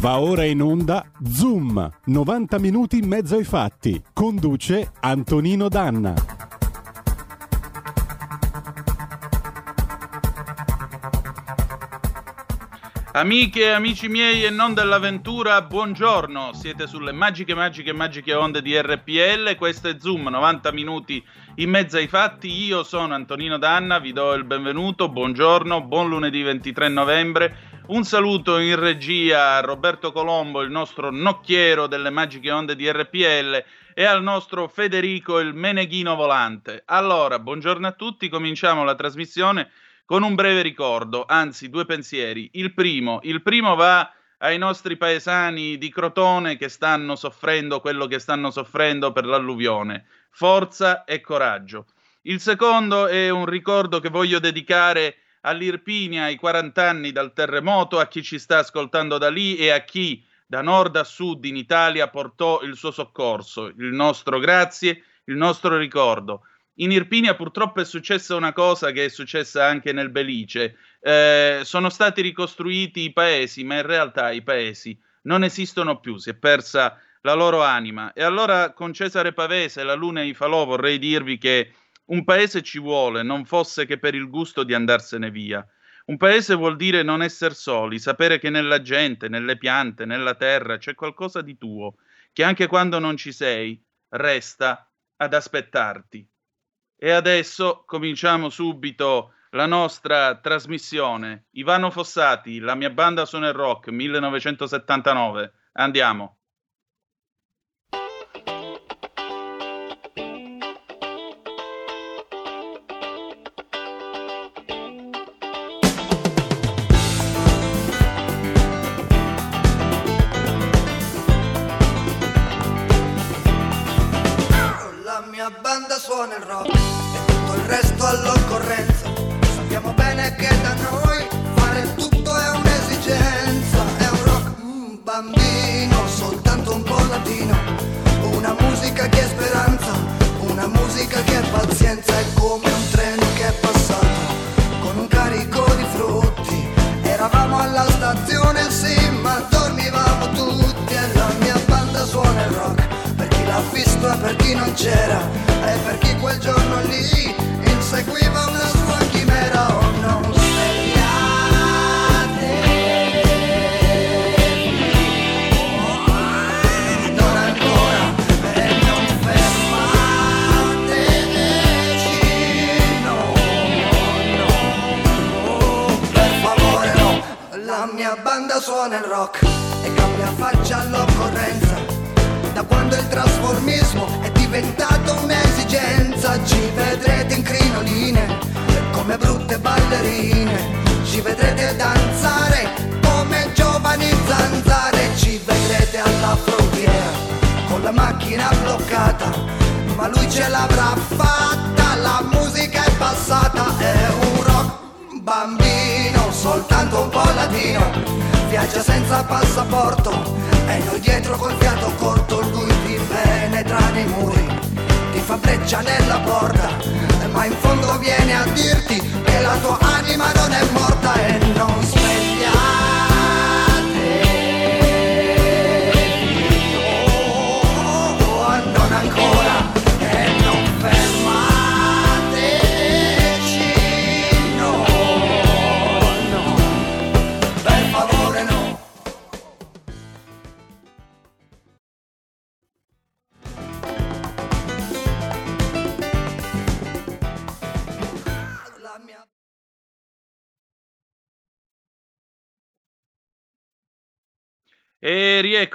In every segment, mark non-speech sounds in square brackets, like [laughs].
Va ora in onda Zoom, 90 minuti in mezzo ai fatti. Conduce Antonino Danna. Amiche e amici miei e non dell'avventura, buongiorno. Siete sulle magiche, magiche, magiche onde di RPL. Questo è Zoom, 90 minuti in mezzo ai fatti. Io sono Antonino Danna, vi do il benvenuto, buongiorno, buon lunedì 23 novembre. Un saluto in regia a Roberto Colombo, il nostro nocchiero delle magiche onde di RPL, e al nostro Federico, il meneghino volante. Allora, buongiorno a tutti, cominciamo la trasmissione con un breve ricordo, anzi due pensieri. Il primo, il primo va ai nostri paesani di Crotone che stanno soffrendo quello che stanno soffrendo per l'alluvione. Forza e coraggio. Il secondo è un ricordo che voglio dedicare all'Irpinia ai 40 anni dal terremoto, a chi ci sta ascoltando da lì e a chi da nord a sud in Italia portò il suo soccorso. Il nostro grazie, il nostro ricordo. In Irpinia purtroppo è successa una cosa che è successa anche nel Belice. Eh, sono stati ricostruiti i paesi, ma in realtà i paesi non esistono più, si è persa la loro anima. E allora con Cesare Pavese, la Luna e i Falò, vorrei dirvi che un paese ci vuole, non fosse che per il gusto di andarsene via. Un paese vuol dire non essere soli, sapere che nella gente, nelle piante, nella terra c'è qualcosa di tuo, che anche quando non ci sei, resta ad aspettarti. E adesso cominciamo subito la nostra trasmissione. Ivano Fossati, la mia banda suona il rock 1979. Andiamo.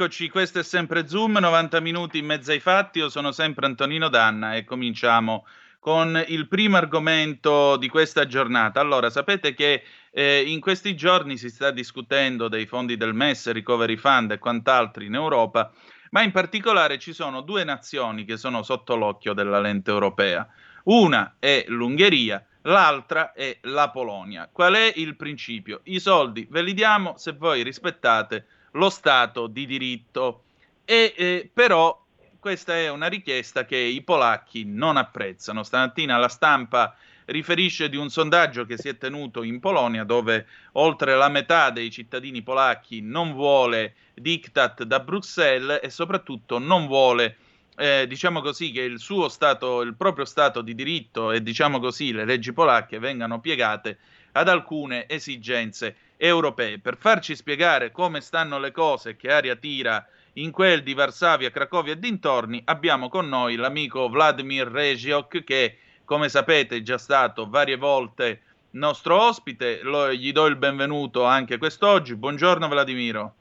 E rieccoci, questo è sempre Zoom, 90 minuti in mezzo ai fatti, io sono sempre Antonino Danna e cominciamo con il primo argomento di questa giornata. Allora, sapete che eh, in questi giorni si sta discutendo dei fondi del MES, Recovery Fund e quant'altro in Europa, ma in particolare ci sono due nazioni che sono sotto l'occhio della lente europea. Una è l'Ungheria, l'altra è la Polonia. Qual è il principio? I soldi ve li diamo se voi rispettate lo Stato di diritto. E, eh, però questa è una richiesta che i polacchi non apprezzano. Stamattina la stampa riferisce di un sondaggio che si è tenuto in Polonia dove oltre la metà dei cittadini polacchi non vuole diktat da Bruxelles e soprattutto non vuole eh, diciamo così, che il suo stato, il proprio stato di diritto e diciamo così le leggi polacche vengano piegate ad alcune esigenze europee. Per farci spiegare come stanno le cose, che aria tira in quel di Varsavia, Cracovia e dintorni, abbiamo con noi l'amico Vladimir Regiok che, come sapete, è già stato varie volte nostro ospite. Lo, gli do il benvenuto anche quest'oggi. Buongiorno Vladimiro.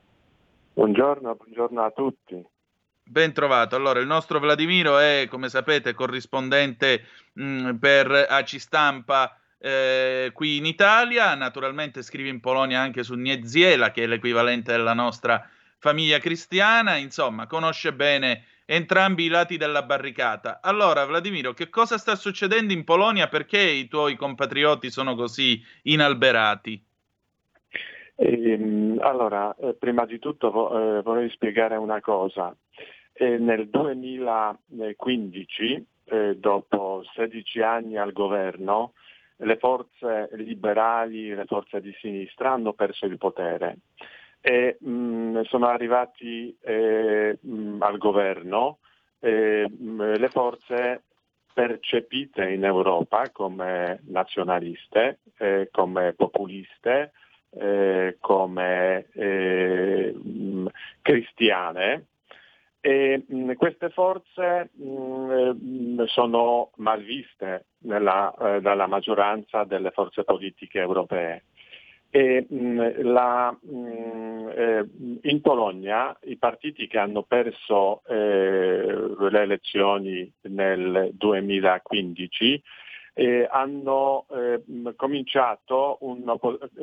Buongiorno, buongiorno a tutti. Ben trovato. Allora, il nostro Vladimiro è, come sapete, corrispondente mh, per AC Stampa eh, qui in Italia. Naturalmente scrive in Polonia anche su Nieziela, che è l'equivalente della nostra famiglia cristiana. Insomma, conosce bene entrambi i lati della barricata. Allora, Vladimiro, che cosa sta succedendo in Polonia? Perché i tuoi compatrioti sono così inalberati? Eh, allora, eh, prima di tutto eh, vorrei spiegare una cosa. Nel 2015, eh, dopo 16 anni al governo, le forze liberali, le forze di sinistra hanno perso il potere e mh, mm, sono arrivati eh, mh, mm, al governo mh, mm, le forze percepite in Europa come nazionaliste, eh, come populiste, eh, come eh, cristiane e mh, queste forze mh, sono malviste nella, eh, dalla maggioranza delle forze politiche europee. E, mh, la, eh, in Polonia i partiti che hanno perso eh, le elezioni nel 2015 eh, hanno eh, cominciato una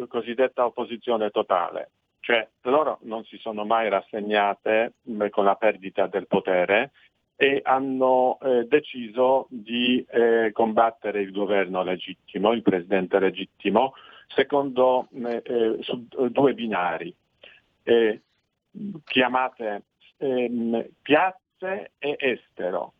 cosiddetta opposizione totale, cioè loro non si sono mai rassegnate con la perdita del potere e hanno eh, deciso di eh, combattere il governo legittimo, il presidente legittimo, secondo eh, eh su due binari, chiamate ehm, piazze e estero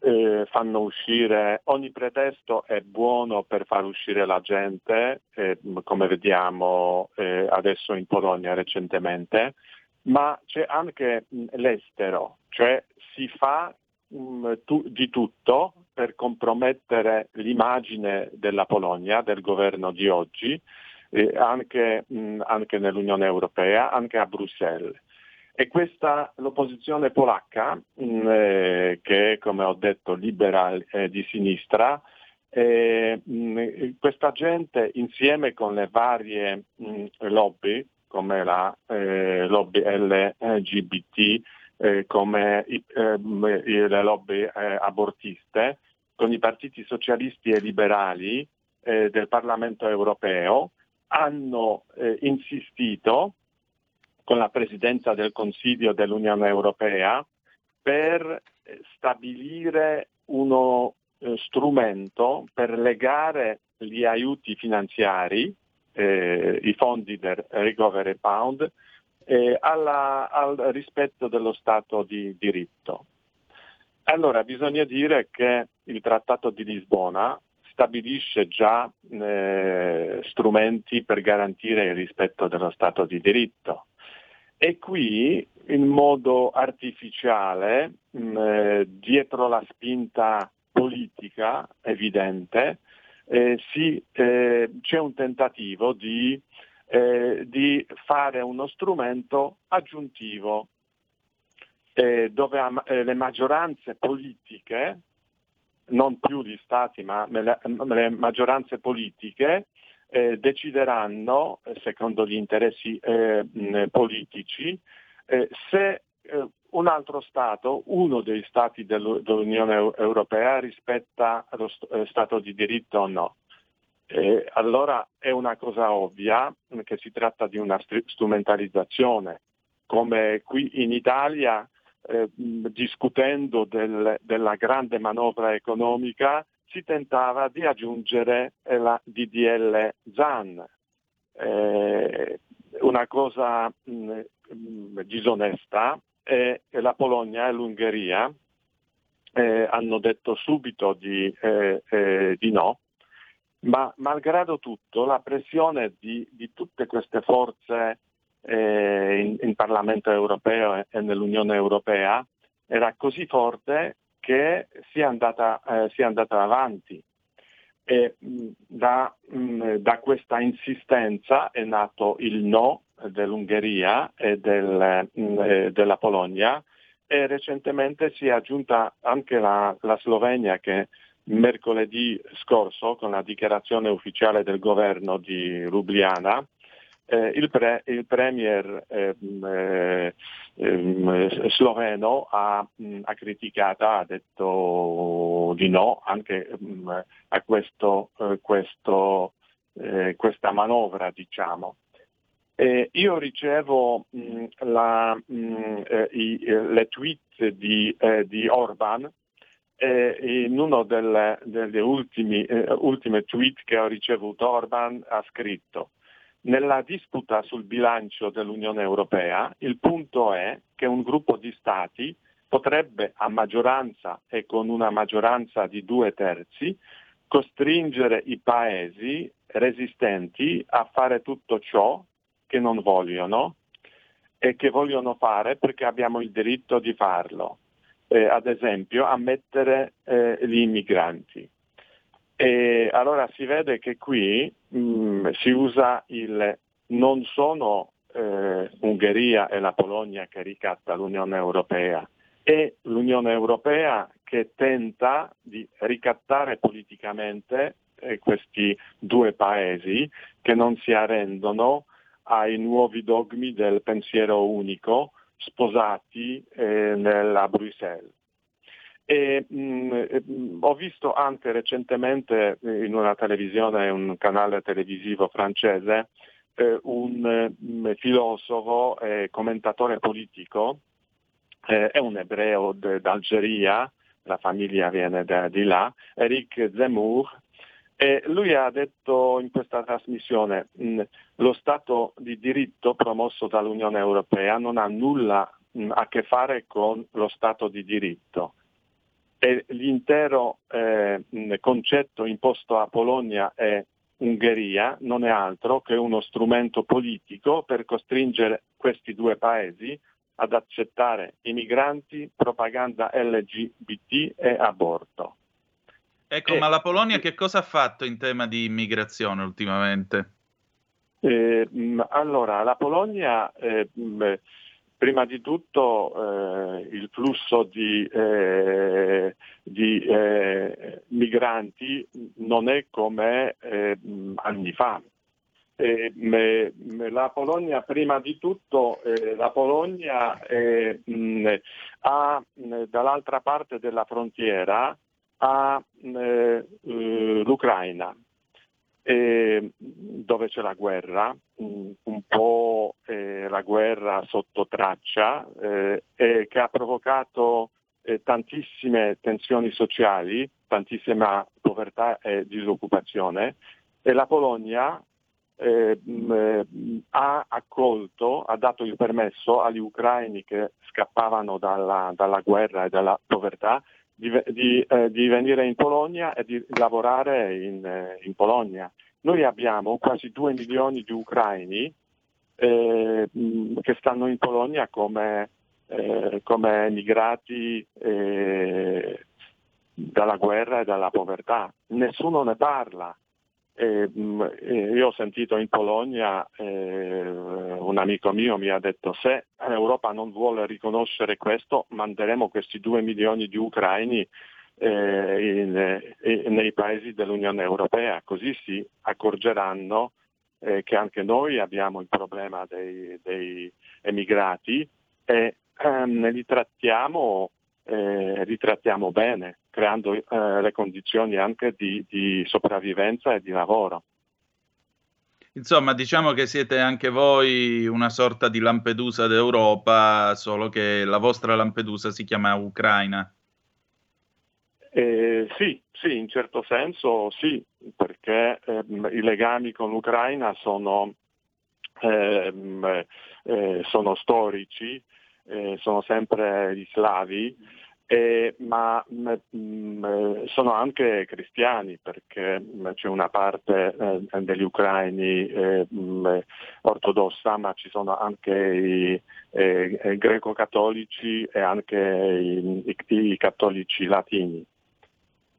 eh, fanno uscire, ogni pretesto è buono per far uscire la gente, eh, come vediamo eh, adesso in Polonia recentemente, ma c'è anche mh, l'estero, cioè si fa mh, tu, di tutto per compromettere l'immagine della Polonia, del governo di oggi, anche, mh, anche nell'Unione Europea, anche a Bruxelles. E questa, l'opposizione polacca, mm, eh, che come ho detto libera eh, di sinistra, eh, mh, mm, questa gente insieme con le varie mh, mm, lobby, come la eh, lobby LGBT, eh, come i, le lobby eh, abortiste, con i partiti socialisti e liberali del Parlamento europeo, hanno insistito con la Presidenza del Consiglio dell'Unione Europea per stabilire uno eh, strumento per legare gli aiuti finanziari, eh, i fondi del Recovery Pound, eh, alla, al rispetto dello Stato di diritto. Allora bisogna dire che il Trattato di Lisbona stabilisce già eh, strumenti per garantire il rispetto dello Stato di diritto. E qui in modo artificiale, mh, eh, dietro la spinta politica evidente, eh, si, eh, c'è un tentativo di, eh, di, fare uno strumento aggiuntivo eh, dove eh, le maggioranze politiche, non più gli stati ma le, le maggioranze politiche, eh, decideranno, eh, secondo gli interessi eh, politici, eh, se eh, un altro Stato, uno dei Stati dell'Unione Europea, rispetta lo Stato di diritto o no. Eh, allora è una cosa ovvia che si tratta di una strumentalizzazione, come qui in Italia eh, discutendo del, della grande manovra economica si tentava di aggiungere la DDL ZAN, eh, una cosa mh, mm, mh, disonesta e, e, la Polonia e l'Ungheria eh, hanno detto subito di, eh, eh di no Ma malgrado tutto la pressione di, di tutte queste forze eh, in, in, Parlamento europeo e, nell'Unione Europea era così forte che si è andata, eh, si è andata avanti. E da, mh, da, questa insistenza è nato il no dell'Ungheria e del, mh, della Polonia e recentemente si è aggiunta anche la, la Slovenia che mercoledì scorso con la dichiarazione ufficiale del governo di Ljubljana eh, il, pre, il, premier ehm, eh, eh, sloveno ha, mh, ha, criticato, ha detto di no anche mh, a questo, eh, questo, eh, questa manovra. Diciamo. io ricevo mh, la, eh, i, le tweet di, di Orban in uno delle, delle ultimi, ultime tweet che ho ricevuto Orban ha scritto nella disputa sul bilancio dell'Unione Europea il punto è che un gruppo di Stati potrebbe a maggioranza e con una maggioranza di due terzi costringere i paesi resistenti a fare tutto ciò che non vogliono e che vogliono fare perché abbiamo il diritto di farlo, eh, ad esempio ammettere eh, gli immigranti. E allora si vede che qui mh, mm, si usa il non sono eh, Ungheria e la Polonia che ricatta l'Unione Europea, è l'Unione Europea che tenta di ricattare politicamente eh, questi due paesi che non si arrendono ai nuovi dogmi del pensiero unico sposati eh, nella Bruxelles. E, mh, mm, ho visto anche recentemente in una televisione, un canale televisivo francese, eh, un mh, mm, filosofo e commentatore politico, eh, è un ebreo de, d'Algeria, la famiglia viene da, di là, Eric Zemmour, e lui ha detto in questa trasmissione mh, mm, lo Stato di diritto promosso dall'Unione Europea non ha nulla a che fare con lo Stato di diritto e l'intero eh, concetto imposto a Polonia e Ungheria non è altro che uno strumento politico per costringere questi due paesi ad accettare i migranti, propaganda LGBT e aborto. Ecco, e, ma la Polonia che cosa ha fatto in tema di immigrazione ultimamente? Eh, allora, la Polonia eh, Prima di tutto eh, il flusso di, eh, di eh, migranti non è come eh, anni fa. Me, me la Polonia, prima di tutto, eh, la Polonia mh, ha dall'altra parte della frontiera ha eh, l'Ucraina eh, dove c'è la guerra, un, un po' eh, la guerra sotto traccia, eh, che ha provocato eh, tantissime tensioni sociali, tantissima povertà e disoccupazione. E la Polonia eh, mh, ha accolto, ha dato il permesso agli ucraini che scappavano dalla, dalla guerra e dalla povertà di, di, eh, di, venire in Polonia e di lavorare in, eh, in, Polonia. Noi abbiamo quasi due milioni di ucraini eh, che stanno in Polonia come, eh, come emigrati eh, dalla guerra e dalla povertà. Nessuno ne parla. Eh, io ho sentito in Polonia eh, un amico mio mi ha detto se l'Europa non vuole riconoscere questo manderemo questi due milioni di ucraini eh, in, in, nei paesi dell'Unione Europea, così si accorgeranno che anche noi abbiamo il problema dei, dei emigrati e ehm, li, trattiamo, eh, li trattiamo bene creando eh, le condizioni anche di, di sopravvivenza e di lavoro. Insomma, diciamo che siete anche voi una sorta di Lampedusa d'Europa, solo che la vostra Lampedusa si chiama Ucraina. Eh, sì, sì, in certo senso sì, perché eh, i legami con l'Ucraina sono, ehm, eh, sono storici, eh, sono sempre gli slavi eh, ma mh, mm, mh, sono anche cristiani perché mh, c'è una parte eh, degli ucraini eh, ortodossa, ma ci sono anche i eh, greco-cattolici e anche i, i, i cattolici latini.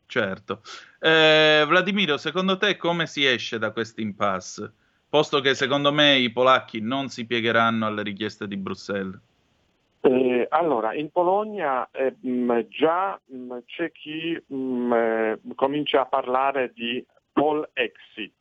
Certo. Eh, Vladimiro, secondo te come si esce da questo impasse? Posto che secondo me i polacchi non si piegheranno alle richieste di Bruxelles. Eh, allora, in Polonia eh, mh, già mh, c'è chi mh, eh, comincia a parlare di poll exit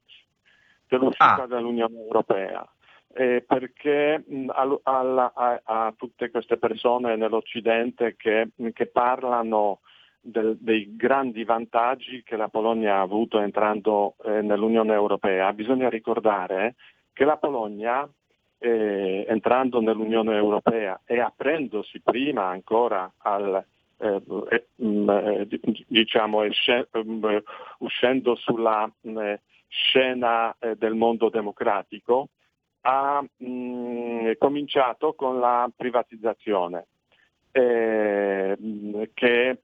dell'uscita ah. dall'Unione Europea. Eh, perché a, a, a, a, tutte queste persone nell'Occidente che, che parlano del, dei grandi vantaggi che la Polonia ha avuto entrando eh, nell'Unione Europea, bisogna ricordare che la Polonia eh, entrando nell'Unione Europea e aprendosi prima ancora al, eh, eh, mm, eh diciamo, mm, uscendo sulla mh, mm, scena eh, del mondo democratico, ha mh, cominciato con la privatizzazione. Eh, che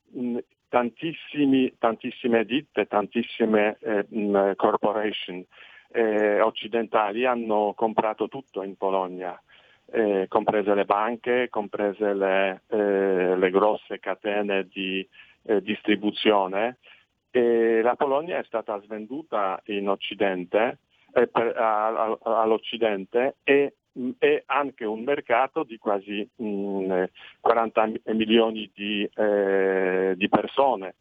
tantissime ditte, tantissime corporation eh, occidentali hanno comprato tutto in Polonia, eh, comprese le banche, comprese le, eh, le grosse catene di eh, distribuzione. E la Polonia è stata svenduta Occidente, eh, per, a, a, all'Occidente e è anche un mercato di quasi mh, 40 milioni di, eh, di persone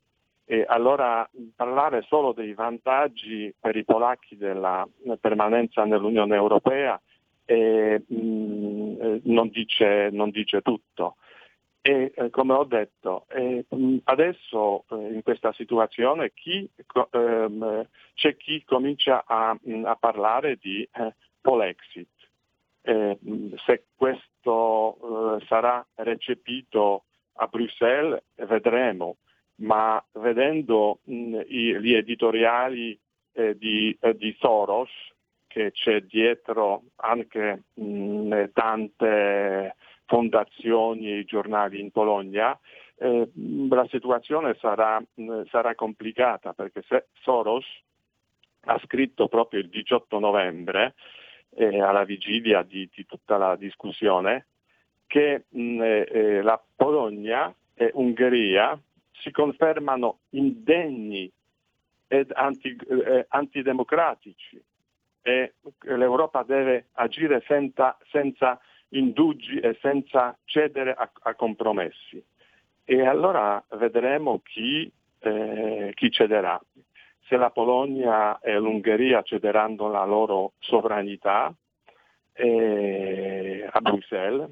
e allora parlare solo dei vantaggi per i polacchi della permanenza nell'Unione Europea eh, mh, non, dice, non, dice, tutto. E eh, come ho detto, eh, adesso eh, in questa situazione chi, ehm, c'è chi comincia a, a parlare di eh, Polexit. Eh, se questo sarà recepito a Bruxelles vedremo ma vedendo mh, i, gli editoriali eh, di, eh, di, Soros, che c'è dietro anche mh, tante fondazioni e giornali in Polonia, eh, la situazione sarà, mh, sarà, complicata perché se Soros ha scritto proprio il 18 novembre, eh, alla vigilia di, di, tutta la discussione, che eh, eh, la Polonia e Ungheria si confermano indegni ed anti, eh, antidemocratici e l'Europa deve agire senza, senza indugi e senza cedere a, a, compromessi. E allora vedremo chi, eh, chi cederà. Se la Polonia e l'Ungheria cederanno la loro sovranità eh, a Bruxelles,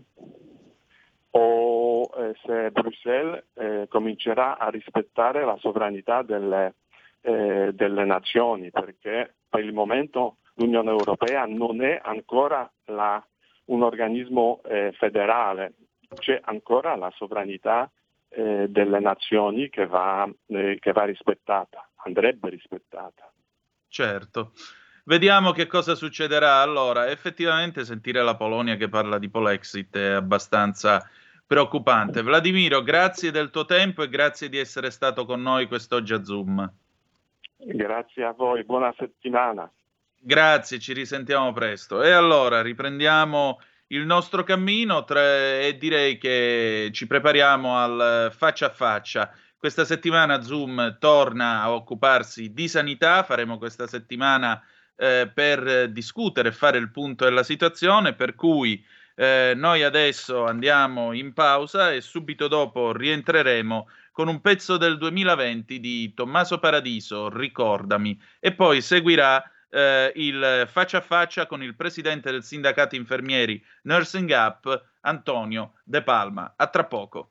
o eh, se Bruxelles eh, comincerà a rispettare la sovranità delle, eh, delle, nazioni, perché per il momento l'Unione Europea non è ancora la, un organismo eh, federale, c'è ancora la sovranità eh, delle nazioni che va, eh, che va rispettata, andrebbe rispettata. Certo. Vediamo che cosa succederà. Allora, effettivamente sentire la Polonia che parla di Polexit è abbastanza preoccupante. Vladimiro, grazie del tuo tempo e grazie di essere stato con noi quest'oggi a Zoom. Grazie a voi, buona settimana. Grazie, ci risentiamo presto. E allora riprendiamo il nostro cammino tra... e direi che ci prepariamo al faccia a faccia. Questa settimana Zoom torna a occuparsi di sanità, faremo questa settimana eh, per discutere e fare il punto della situazione, per cui eh, noi adesso andiamo in pausa e subito dopo rientreremo con un pezzo del 2020 di Tommaso Paradiso, Ricordami, e poi seguirà eh, il faccia a faccia con il presidente del sindacato infermieri Nursing Up, Antonio De Palma. A tra poco.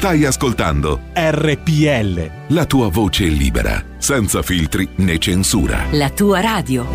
Stai ascoltando RPL. La tua voce libera, senza filtri né censura. La tua radio.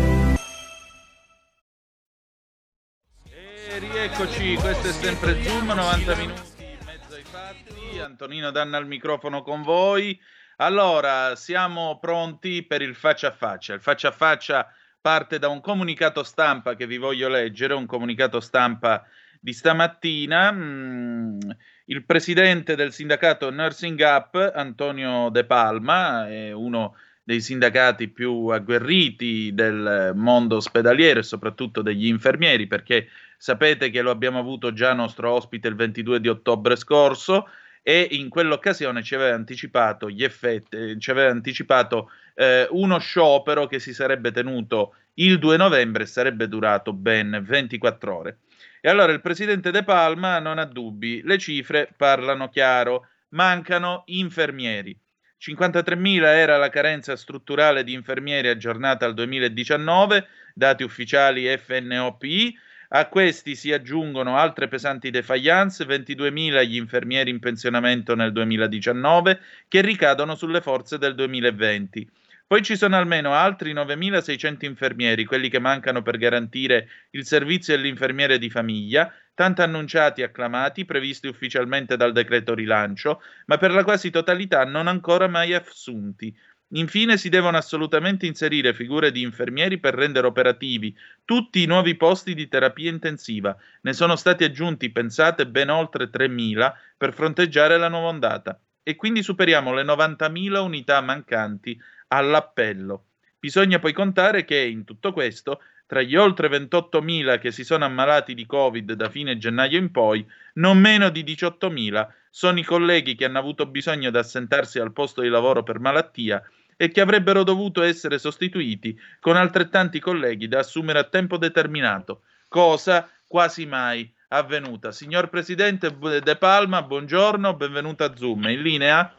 E rieccoci, questo è sempre Zoom, 90 minuti in mezzo ai fatti. Antonino Danna al microfono con voi. Allora, siamo pronti per il faccia a faccia. Il faccia a faccia parte da un comunicato stampa che vi voglio leggere, un comunicato stampa di stamattina. Mm, il presidente del sindacato Nursing Up, Antonio De Palma, è uno dei sindacati più agguerriti del mondo ospedaliero e soprattutto degli infermieri, perché sapete che lo abbiamo avuto già nostro ospite il 22 di ottobre scorso e in quell'occasione ci aveva anticipato effetti, ci aveva anticipato eh, uno sciopero che si sarebbe tenuto il 2 novembre e sarebbe durato ben 24 ore. E allora il presidente De Palma non ha dubbi, le cifre parlano chiaro, mancano infermieri. 53.000 era la carenza strutturale di infermieri aggiornata al 2019, dati ufficiali FNOPI, a questi si aggiungono altre pesanti defiance, 22.000 gli infermieri in pensionamento nel 2019 che ricadono sulle forze del 2020. Poi ci sono almeno altri 9.600 infermieri, quelli che mancano per garantire il servizio dell'infermiere di famiglia, tanto annunciati e acclamati, previsti ufficialmente dal decreto rilancio, ma per la quasi totalità non ancora mai assunti. Infine si devono assolutamente inserire figure di infermieri per rendere operativi tutti i nuovi posti di terapia intensiva. Ne sono stati aggiunti, pensate, ben oltre 3.000 per fronteggiare la nuova ondata. E quindi superiamo le 90.000 unità mancanti all'appello. Bisogna poi contare che in tutto questo, tra gli oltre 28.000 che si sono ammalati di Covid da fine gennaio in poi, non meno di 18.000 sono i colleghi che hanno avuto bisogno di assentarsi al posto di lavoro per malattia e che avrebbero dovuto essere sostituiti con altrettanti colleghi da assumere a tempo determinato, cosa quasi mai avvenuta. Signor Presidente De Palma, buongiorno, benvenuto a Zoom. In linea?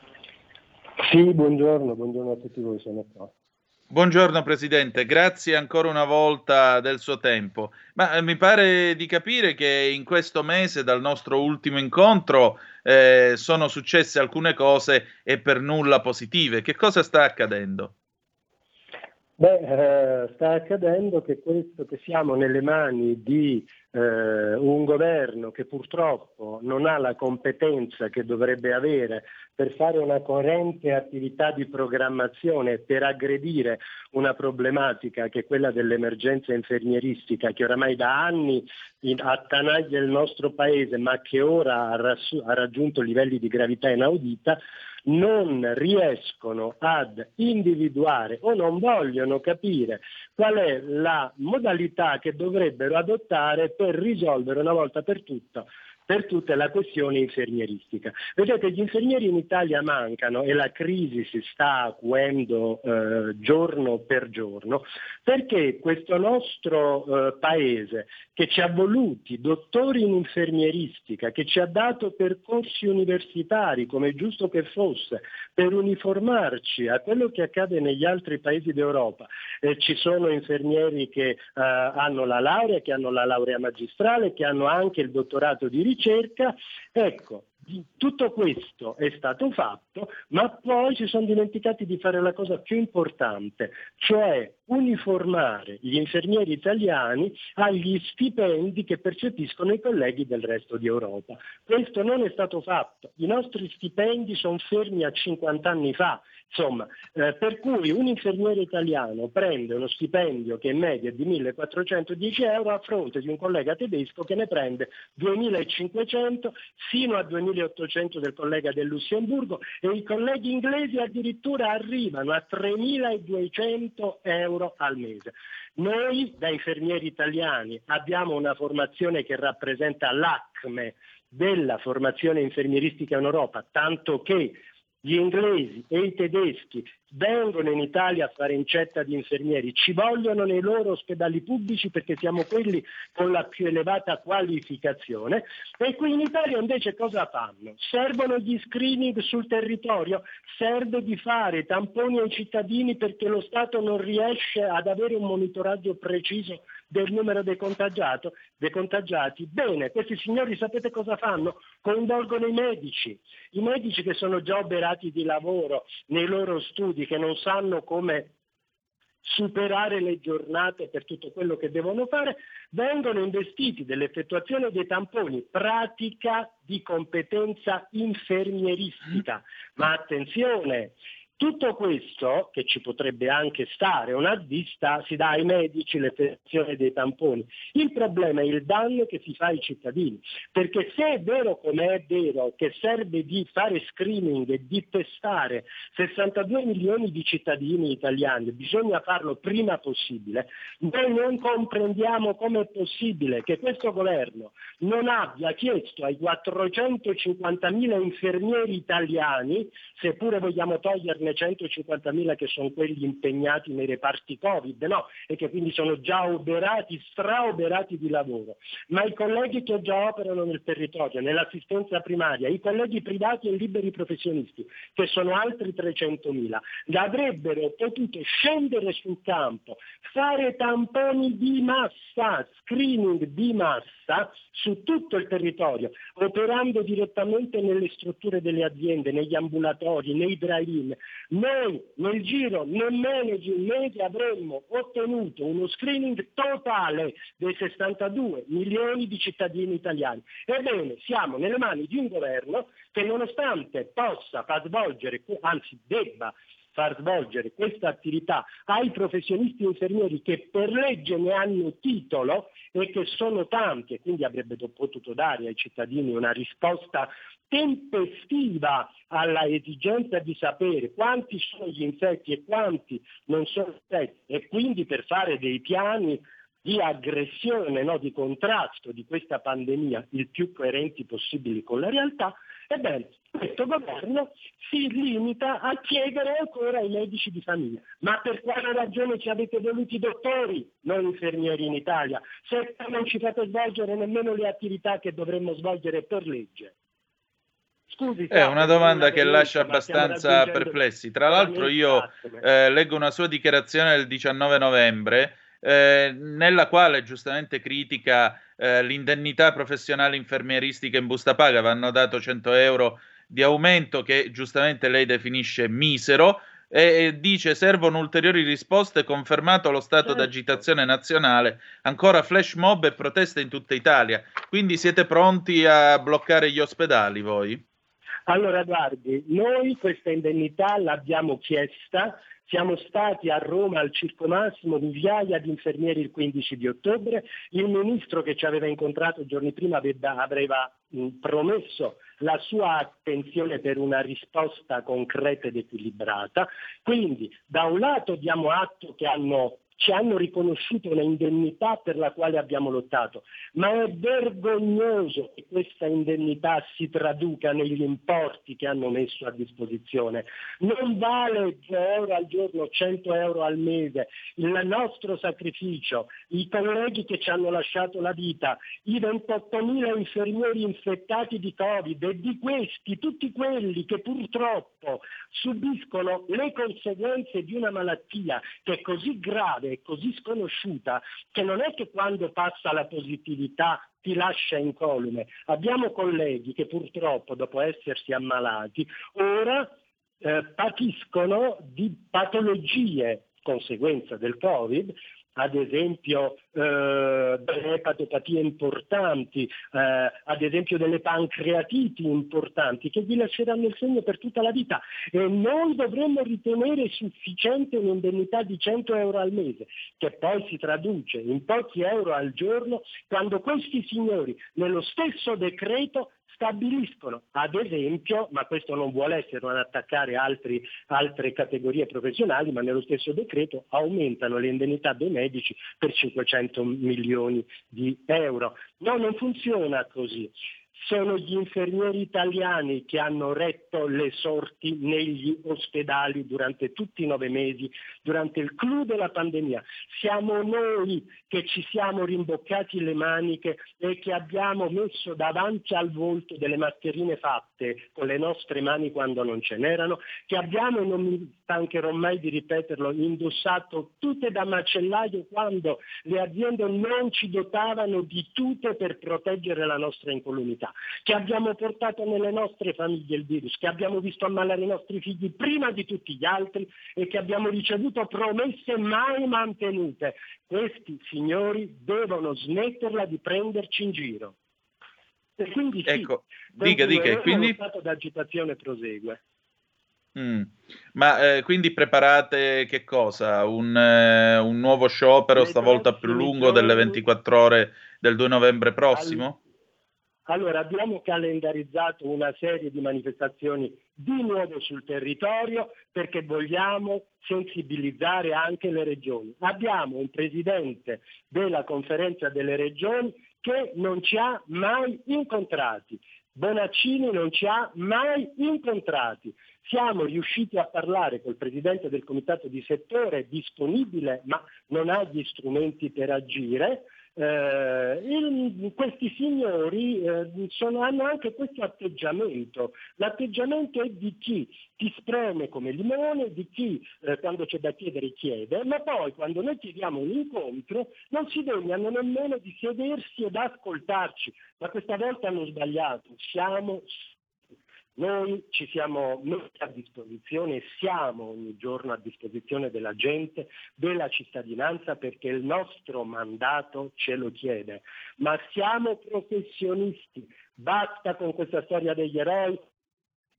Sì, buongiorno, buongiorno a tutti voi, sono qua. Buongiorno Presidente, grazie ancora una volta del suo tempo. Ma eh, mi pare di capire che in questo mese, dal nostro ultimo incontro, eh, sono successe alcune cose e per nulla positive. Che cosa sta accadendo? Beh, eh, sta accadendo che, questo, che siamo nelle mani di eh, un governo che purtroppo non ha la competenza che dovrebbe avere per fare una coerente attività di programmazione per aggredire una problematica che è quella dell'emergenza infermieristica che oramai da anni attanaglia il nostro paese ma che ora ha, raggiunto livelli di gravità inaudita, non riescono ad individuare o non vogliono capire qual è la modalità che dovrebbero adottare per risolvere una volta per tutte per tutta la questione infermieristica. Vedete, gli infermieri in Italia mancano e la crisi si sta acuendo eh, giorno per giorno perché questo nostro eh, paese che ci ha voluti dottori in infermieristica, che ci ha dato percorsi universitari come è giusto che fosse per uniformarci a quello che accade negli altri paesi d'Europa, eh, ci sono infermieri che eh, hanno la laurea, che hanno la laurea magistrale, che hanno anche il dottorato di ricerca, ricerca. Ecco, tutto questo è stato fatto, ma poi si sono dimenticati di fare la cosa più importante, cioè uniformare gli infermieri italiani agli stipendi che percepiscono i colleghi del resto di Europa. Questo non è stato fatto. I nostri stipendi sono fermi a 50 anni fa. Insomma, eh, per cui un infermiere italiano prende uno stipendio che in media è di 1410 euro a fronte di un collega tedesco che ne prende 2500 fino a 2800 del collega del Lussemburgo e i colleghi inglesi addirittura arrivano a 3200 euro al mese. Noi da infermieri italiani abbiamo una formazione che rappresenta l'acme della formazione infermieristica in Europa, tanto che gli inglesi e i tedeschi vengono in Italia a fare incetta di infermieri, ci vogliono nei loro ospedali pubblici perché siamo quelli con la più elevata qualificazione e qui in Italia invece cosa fanno? Servono gli screening sul territorio? Serve di fare tamponi ai cittadini perché lo Stato non riesce ad avere un monitoraggio preciso del numero dei, dei contagiati? Bene, questi signori sapete cosa fanno? Coinvolgono i medici, i medici che sono già oberati di lavoro nei loro studi che non sanno come superare le giornate per tutto quello che devono fare, vengono investiti dell'effettuazione dei tamponi, pratica di competenza infermieristica. Ma attenzione, Tutto questo, che ci potrebbe anche stare una vista, si dà ai medici l'effettuazione dei tamponi. Il problema è il danno che si fa ai cittadini, perché se è vero come è vero che serve di fare screening e di testare 62 milioni di cittadini italiani, bisogna farlo prima possibile, noi non comprendiamo come è possibile che questo governo non abbia chiesto ai 450 mila infermieri italiani, seppure vogliamo toglierne ne 150.000 che sono quelli impegnati nei reparti Covid, no, e che quindi sono già oberati, straoberati di lavoro, ma i colleghi che già operano nel territorio, nell'assistenza primaria, i colleghi privati e liberi professionisti, che sono altri 300.000, avrebbero potuto scendere sul campo, fare tamponi di massa, screening di massa su tutto il territorio, operando direttamente nelle strutture delle aziende, negli ambulatori, nei drive-in, noi nel giro nemmeno di un mese avremmo ottenuto uno screening totale dei 62 milioni di cittadini italiani. Ebbene, siamo nelle mani di un governo che nonostante possa far svolgere, anzi debba far svolgere questa attività ai professionisti infermieri che per legge ne hanno titolo e che sono tanti e quindi avrebbe potuto dare ai cittadini una risposta tempestiva alla esigenza di sapere quanti sono gli infetti e quanti non sono infetti e quindi per fare dei piani di aggressione, no, di contrasto di questa pandemia il più coerenti possibili con la realtà, ebbene questo governo si limita a chiedere ancora ai medici di famiglia. Ma per quale ragione ci avete voluti dottori, non infermieri in Italia, se non ci fate svolgere nemmeno le attività che dovremmo svolgere per legge? Scusi, è una domanda che lascia abbastanza perplessi. Tra l'altro io eh, leggo una sua dichiarazione del 19 novembre eh, nella quale giustamente critica eh, l'indennità professionale infermieristica in busta paga, vanno dato 100 euro di aumento che giustamente lei definisce misero e dice servono ulteriori risposte confermato lo stato certo. d'agitazione nazionale ancora flash mob e proteste in tutta Italia quindi siete pronti a bloccare gli ospedali voi? Allora, guardi, noi questa indennità l'abbiamo chiesta, siamo stati a Roma al Circo Massimo, migliaia di infermieri il 15 di ottobre, il ministro che ci aveva incontrato giorni prima aveva promesso la sua attenzione per una risposta concreta ed equilibrata, quindi da un lato diamo atto che hanno ci hanno riconosciuto un'indennità per la quale abbiamo lottato, ma è vergognoso che questa indennità si traduca negli importi che hanno messo a disposizione. Non vale 2 euro al giorno, 100 euro al mese, il nostro sacrificio, i colleghi che ci hanno lasciato la vita, i 28.000 infermieri infettati di Covid e di questi tutti quelli che purtroppo subiscono le conseguenze di una malattia che è così grave grande e così sconosciuta che non è che quando passa la positività ti lascia incolume. Abbiamo colleghi che purtroppo dopo essersi ammalati ora eh, patiscono di patologie conseguenza del Covid ad esempio eh, delle epatopatie importanti, eh, ad esempio delle pancreatiti importanti che vi lasceranno il segno per tutta la vita. E noi dovremmo ritenere sufficiente un'indennità di 100 euro al mese, che poi si traduce in pochi euro al giorno quando questi signori nello stesso decreto stabiliscono, ad esempio, ma questo non vuole essere un attaccare altri, altre categorie professionali, ma nello stesso decreto aumentano le indennità dei medici per 500 milioni di euro. No, non funziona così sono gli infermieri italiani che hanno retto le sorti negli ospedali durante tutti i nove mesi, durante il clou della pandemia. Siamo noi che ci siamo rimboccati le maniche e che abbiamo messo davanti al volto delle mascherine fatte con le nostre mani quando non ce n'erano, che abbiamo, non mi stancherò mai di ripeterlo, indossato tute da macellaio quando le aziende non ci dotavano di tute per proteggere la nostra incolumità che abbiamo portato nelle nostre famiglie il virus, che abbiamo visto ammalare i nostri figli prima di tutti gli altri e che abbiamo ricevuto promesse mai mantenute. Questi signori devono smetterla di prenderci in giro. E quindi sì, ecco, dica, dica, quindi... lo stato d'agitazione prosegue. Mm. Ma eh, quindi preparate che cosa? Un, eh, un nuovo sciopero, stavolta più lungo, delle 24 ore del 2 novembre prossimo? Allora, abbiamo calendarizzato una serie di manifestazioni di nuovo sul territorio perché vogliamo sensibilizzare anche le regioni. Abbiamo un presidente della conferenza delle regioni che non ci ha mai incontrati. Bonaccini non ci ha mai incontrati. Siamo riusciti a parlare col presidente del comitato di settore, disponibile ma non ha gli strumenti per agire, eh, il, questi signori eh, sono, hanno anche questo atteggiamento. L'atteggiamento è di chi ti spreme come limone, di chi eh, quando c'è da chiedere chiede, ma poi quando noi chiediamo un incontro non si degnano nemmeno di sedersi ed ascoltarci. Ma questa volta hanno sbagliato, siamo noi ci siamo messi a disposizione e siamo ogni giorno a disposizione della gente, della cittadinanza perché il nostro mandato ce lo chiede. Ma siamo professionisti, basta con questa storia degli eroi,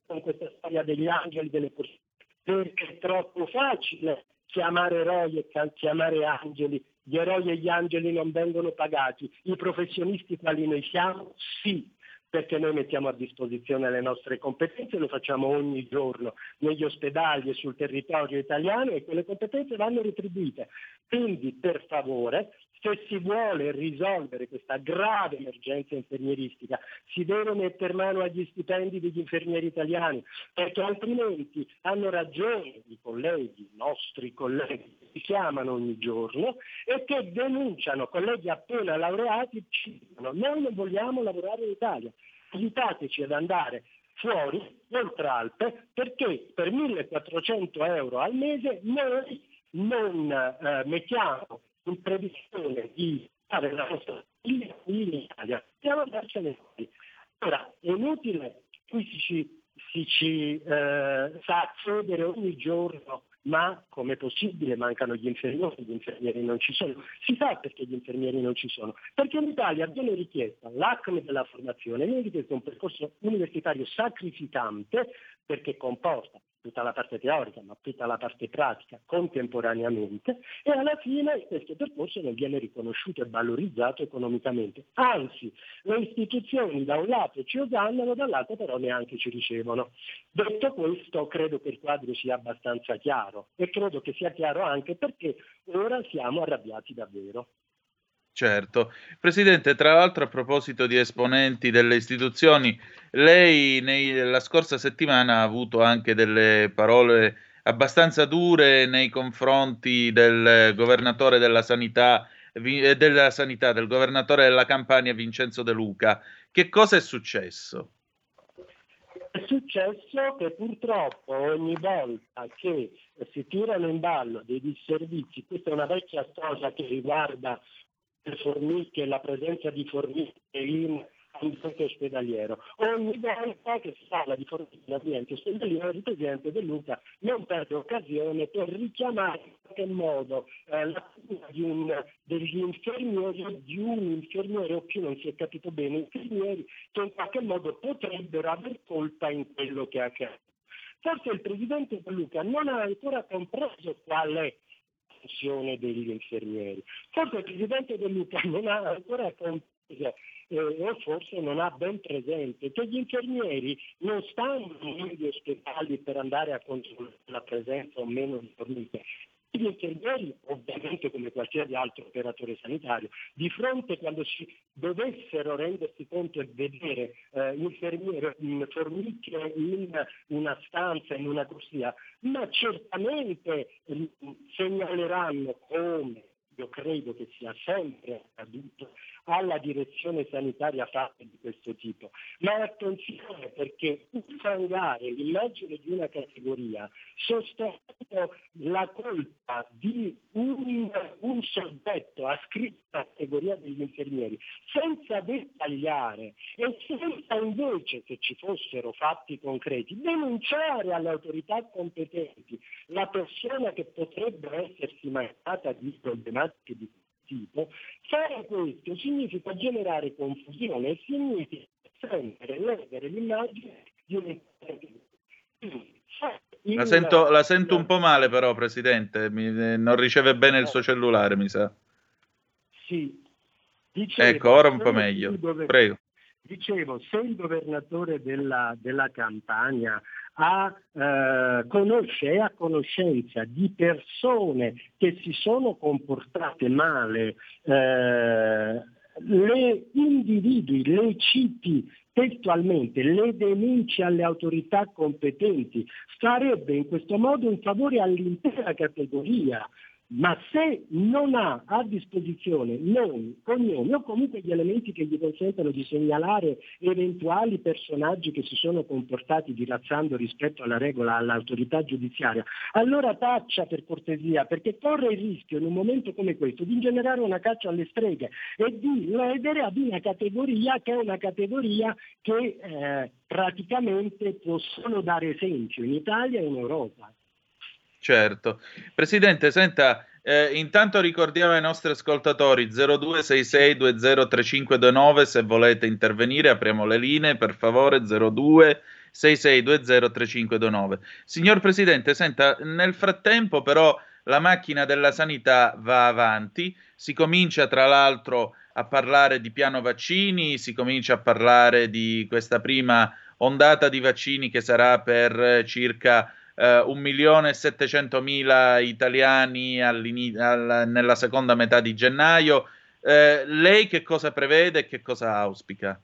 con questa storia degli angeli, delle persone, perché è troppo facile chiamare eroi e chiamare angeli. Gli eroi e gli angeli non vengono pagati. I professionisti quali noi siamo, sì, perché noi mettiamo a disposizione le nostre competenze, lo facciamo ogni giorno negli ospedali e sul territorio italiano e quelle competenze vanno retribuite. Quindi per favore se si vuole risolvere questa grave emergenza infermieristica, si deve mettere mano agli stipendi degli infermieri italiani, perché altrimenti hanno ragione i colleghi, i nostri colleghi, che si chiamano ogni giorno e che denunciano colleghi appena laureati, ci dicono noi non vogliamo lavorare in Italia, aiutateci ad andare fuori, oltre Alpe, perché per 1400 euro al mese noi non eh, mettiamo in previsione di fare la nostra in Italia, stiamo andarcene fuori. Ora, è inutile qui si si ci eh, fa accedere ogni giorno ma come è possibile mancano gli infermieri, gli infermieri non ci sono. Si sa perché gli infermieri non ci sono, perché in Italia viene richiesta l'acme della formazione, viene richiesto un percorso universitario sacrificante perché comporta tutta la parte teorica, ma tutta la parte pratica contemporaneamente e alla fine questo percorso non viene riconosciuto e valorizzato economicamente. Anzi, le istituzioni da un lato ci osannano, dall'altro però neanche ci ricevono. Detto questo, credo che il quadro sia abbastanza chiaro e credo che sia chiaro anche perché ora siamo arrabbiati davvero. Certo. Presidente, tra l'altro a proposito di esponenti delle istituzioni, lei nei, la scorsa settimana ha avuto anche delle parole abbastanza dure nei confronti del governatore della sanità, eh, della sanità, del governatore della Campania Vincenzo De Luca. Che cosa è successo? È successo che purtroppo ogni volta che si tirano in ballo dei disservizi, questa è una vecchia storia che riguarda formiche, la presenza di formiche in ambiente ospedaliero. Ogni volta che si parla di formiche in ambiente ospedaliero, il Presidente De Luca non perde occasione per richiamare in qualche modo eh, la di un, degli infermieri di un infermiere o più, non si è capito bene, infermieri che in qualche modo potrebbero aver colpa in quello che accade. Forse il Presidente De Luca non ha ancora compreso qual è funzione degli infermieri. Forse il Presidente De non ha ancora compreso eh, o forse non ha ben presente che gli infermieri non stanno negli ospedali per andare a controllare la presenza o meno di formiche, gli infermieri, ovviamente come qualsiasi altro operatore sanitario, di fronte quando si dovessero rendersi conto e vedere eh, infermieri, formiche in una stanza, in una corsia, ma certamente eh, segnaleranno come io credo che sia sempre accaduto alla direzione sanitaria fatte di questo tipo. Ma attenzione perché infangare l'immagine di una categoria sostenendo la colpa di un, un soggetto ascritto alla categoria degli infermieri senza dettagliare e senza invece, se ci fossero fatti concreti, denunciare alle autorità competenti la persona che potrebbe essersi mancata di problematiche di tipo, fare questo significa generare confusione e significa sempre ledere l'immagine di un La sento, la sento, un po' male però, Presidente, mi, non riceve bene il suo cellulare, mi sa. Sì. Dicevo, ecco, ora un po' meglio. Prego. Dicevo, se il governatore della, della Campania ha, eh, conosce, a conoscenza di persone che si sono comportate male, eh, le individui, le citi testualmente, le denunce alle autorità competenti, farebbe in questo modo un favore all'intera categoria ma se non ha a disposizione nomi, cognomi o comunque gli elementi che gli consentono di segnalare eventuali personaggi che si sono comportati dilazzando rispetto alla regola all'autorità giudiziaria, allora taccia per cortesia, perché corre il rischio in un momento come questo di ingenerare una caccia alle streghe e di ledere ad una categoria che è una categoria che eh, praticamente può solo dare esempio in Italia e in Europa. Certo. Presidente, senta, eh, intanto ricordiamo ai nostri ascoltatori 0266203529 se volete intervenire, apriamo le linee, per favore 0266203529. Signor Presidente, senta, nel frattempo però la macchina della sanità va avanti, si comincia tra l'altro a parlare di piano vaccini, si comincia a parlare di questa prima ondata di vaccini che sarà per circa eh, 1 milione e 700 mila italiani al, nella seconda metà di gennaio. Eh, lei che cosa prevede e che cosa auspica?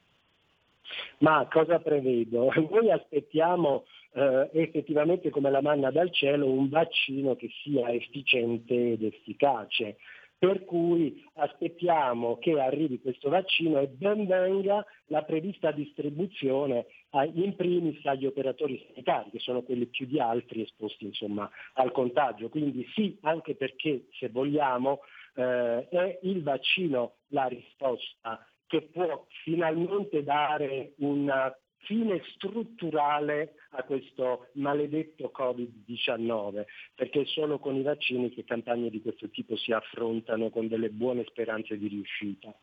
Ma cosa prevedo? [laughs] Noi aspettiamo eh, effettivamente come la manna dal cielo un vaccino che sia efficiente ed efficace per cui aspettiamo che arrivi questo vaccino e ben venga la prevista distribuzione in primis agli operatori sanitari, che sono quelli più di altri esposti insomma, al contagio. Quindi sì, anche perché se vogliamo eh, è il vaccino la risposta che può finalmente dare una fine strutturale a questo maledetto Covid-19, perché è solo con i vaccini che campagne di questo tipo si affrontano con delle buone speranze di riuscita.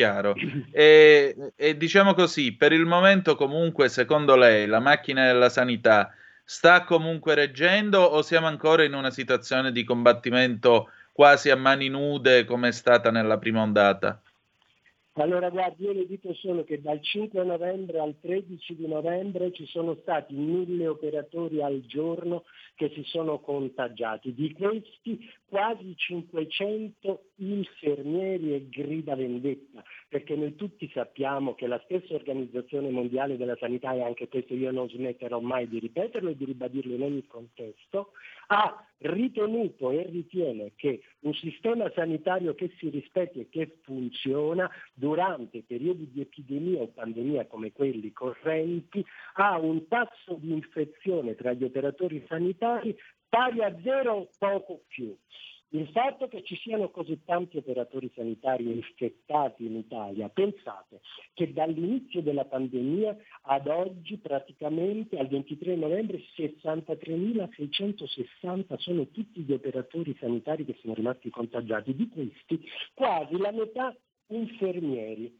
Chiaro. [clears throat] E, e diciamo così, per il momento comunque, secondo lei, la macchina della sanità sta comunque reggendo o siamo ancora in una situazione di combattimento quasi a mani nude come è stata nella prima ondata? Allora guardi, io le dico solo che dal 5 novembre al 13 di novembre ci sono stati mille operatori al giorno che si sono contagiati. Di questi quasi 500 infermieri e grida vendetta, perché noi tutti sappiamo che la stessa Organizzazione Mondiale della Sanità, e anche questo io non smetterò mai di ripeterlo e di ribadirlo in ogni contesto, ha ritenuto e ritiene che un sistema sanitario che si rispetti e che funziona durante periodi di epidemia o pandemia come quelli correnti ha un tasso di infezione tra gli operatori sanitari pari a zero o poco più. Il fatto che ci siano così tanti operatori sanitari infettati in Italia, pensate che dall'inizio della pandemia ad oggi praticamente al 23 novembre 63.660 sono tutti gli operatori sanitari che sono rimasti contagiati, di questi quasi la metà infermieri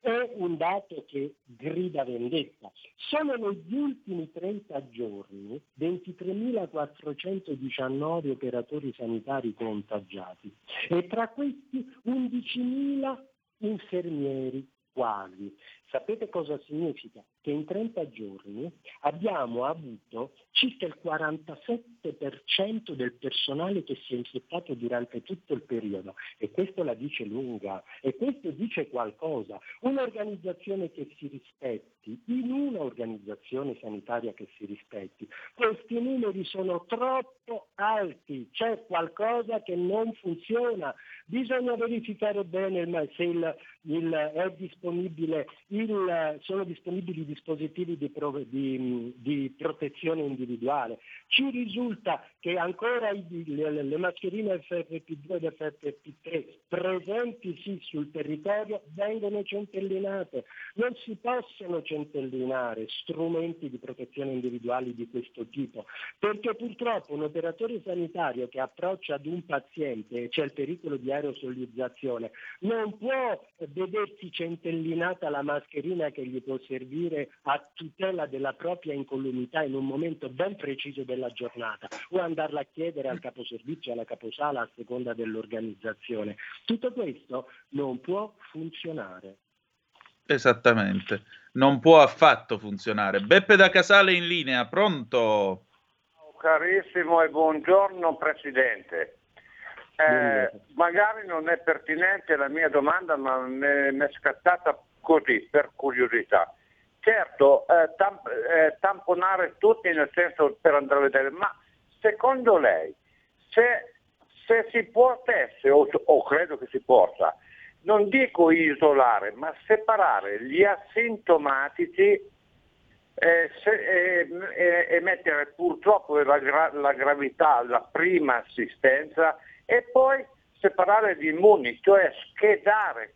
è un dato che grida vendetta. Solo negli ultimi 30 giorni 23.419 operatori sanitari contagiati e tra questi 11.000 infermieri quasi. Sapete cosa significa? Che in 30 giorni abbiamo avuto circa il 47% del personale che si è infettato durante tutto il periodo e questo la dice lunga e questo dice qualcosa. Un'organizzazione che si rispetti, in un'organizzazione sanitaria che si rispetti, questi numeri sono troppo alti, c'è qualcosa che non funziona, bisogna verificare bene se il, il, è disponibile il il, sono disponibili dispositivi di, di, di, protezione individuale. Ci risulta che ancora i, le, le, mascherine FFP2 ed FFP3 presenti sì sul territorio vengono centellinate. Non si possono centellinare strumenti di protezione individuali di questo tipo, perché purtroppo un operatore sanitario che approccia ad un paziente e c'è il pericolo di aerosolizzazione non può vedersi centellinata la mascherina mascherina che gli può servire a tutela della propria incolumità in un momento ben preciso della giornata o andarla a chiedere al caposervizio, alla caposala a seconda dell'organizzazione. Tutto questo non può funzionare. Esattamente, non può affatto funzionare. Beppe da Casale in linea, pronto? Carissimo e buongiorno Presidente. Eh, magari non è pertinente la mia domanda, ma mi è scattata così, per curiosità. Certo, eh, tamp- eh, tamponare tutti nel senso per andare a vedere, ma secondo lei, se, se si potesse, o, o credo che si possa, non dico isolare, ma separare gli asintomatici eh, se, eh, eh, e mettere purtroppo la, gra- la gravità alla prima assistenza e poi separare gli immuni, cioè schedare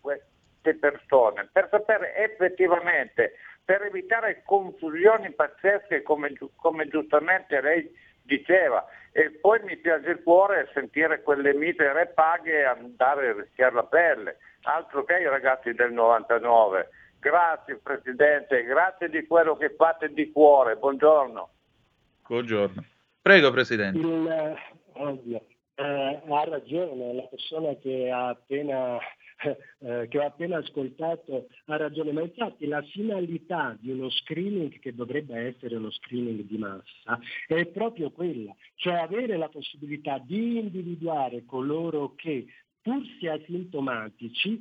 queste persone per sapere effettivamente, per evitare confusioni pazzesche come, come giustamente lei diceva. E poi mi piace il cuore sentire quelle misere paghe e andare a rischiare la pelle, altro che i ragazzi del 99. Grazie Presidente, grazie di quello che fate di cuore. Buongiorno. Buongiorno. Prego Presidente. Il, eh, eh, ha ragione, la persona che ha appena [laughs] eh, che ho appena ascoltato ha ragione, ma infatti la finalità di uno screening che dovrebbe essere uno screening di massa è proprio quella, cioè avere la possibilità di individuare coloro che pur se asintomatici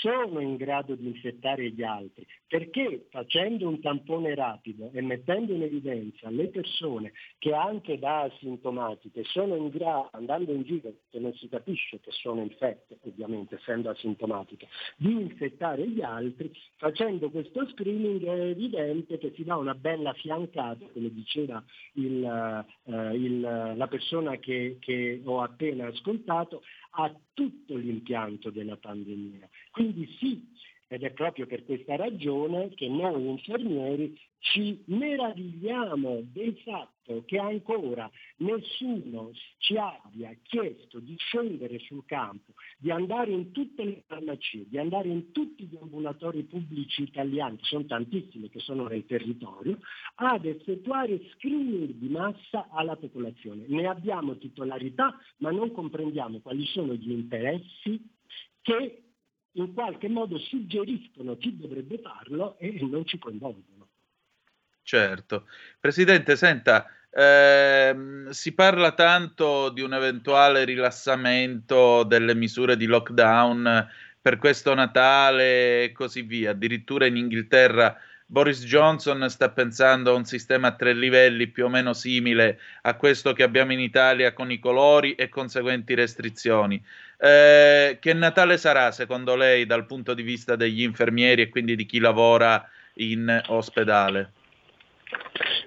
sono in grado di infettare gli altri, perché facendo un tampone rapido e mettendo in evidenza le persone che anche da asintomatiche sono in grado, andando in giro, che non si capisce che sono infette, ovviamente essendo asintomatiche, di infettare gli altri, facendo questo screening è evidente che si dà una bella fiancata, come diceva il, uh, il, la persona che, che ho appena ascoltato, a tutto l'impianto della pandemia. Quindi sì, ed è proprio per questa ragione che noi infermieri ci meravigliamo del fatto che ancora nessuno ci abbia chiesto di scendere sul campo, di andare in tutte le farmacie, di andare in tutti gli ambulatori pubblici italiani, sono tantissimi che sono nel territorio, ad effettuare screening di massa alla popolazione. Ne abbiamo titolarità, ma non comprendiamo quali sono gli interessi che in qualche modo suggeriscono chi dovrebbe farlo e non ci coinvolgono. Certo. Presidente, senta, ehm, si parla tanto di un eventuale rilassamento delle misure di lockdown per questo Natale e così via. Addirittura in Inghilterra Boris Johnson sta pensando a un sistema a tre livelli più o meno simile a questo che abbiamo in Italia con i colori e conseguenti restrizioni. Eh, che Natale sarà secondo lei dal punto di vista degli infermieri e quindi di chi lavora in ospedale?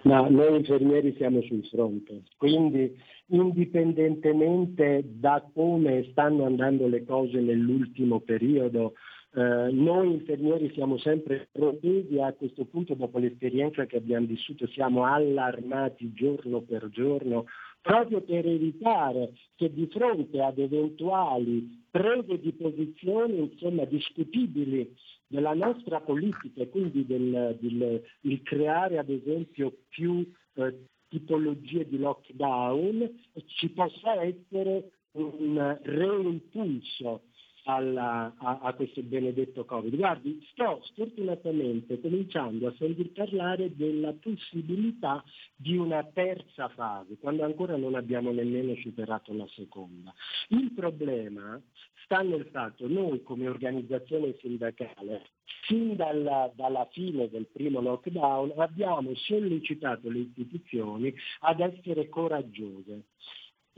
Ma noi infermieri siamo sul fronte, quindi indipendentemente da come stanno andando le cose nell'ultimo periodo, eh, noi infermieri siamo sempre pronti a questo punto, dopo l'esperienza che abbiamo vissuto, siamo allarmati giorno per giorno proprio per evitare che di fronte ad eventuali prese di posizione insomma, discutibili della nostra politica e quindi del, del, il creare ad esempio più eh, tipologie di lockdown, ci possa essere un reimpulso alla, a, a, questo benedetto Covid. Guardi, sto sfortunatamente cominciando a sentir parlare della possibilità di una terza fase, quando ancora non abbiamo nemmeno superato la seconda. Il problema sta nel fatto noi come organizzazione sindacale fin dalla, dalla, fine del primo lockdown abbiamo sollecitato le istituzioni ad essere coraggiose.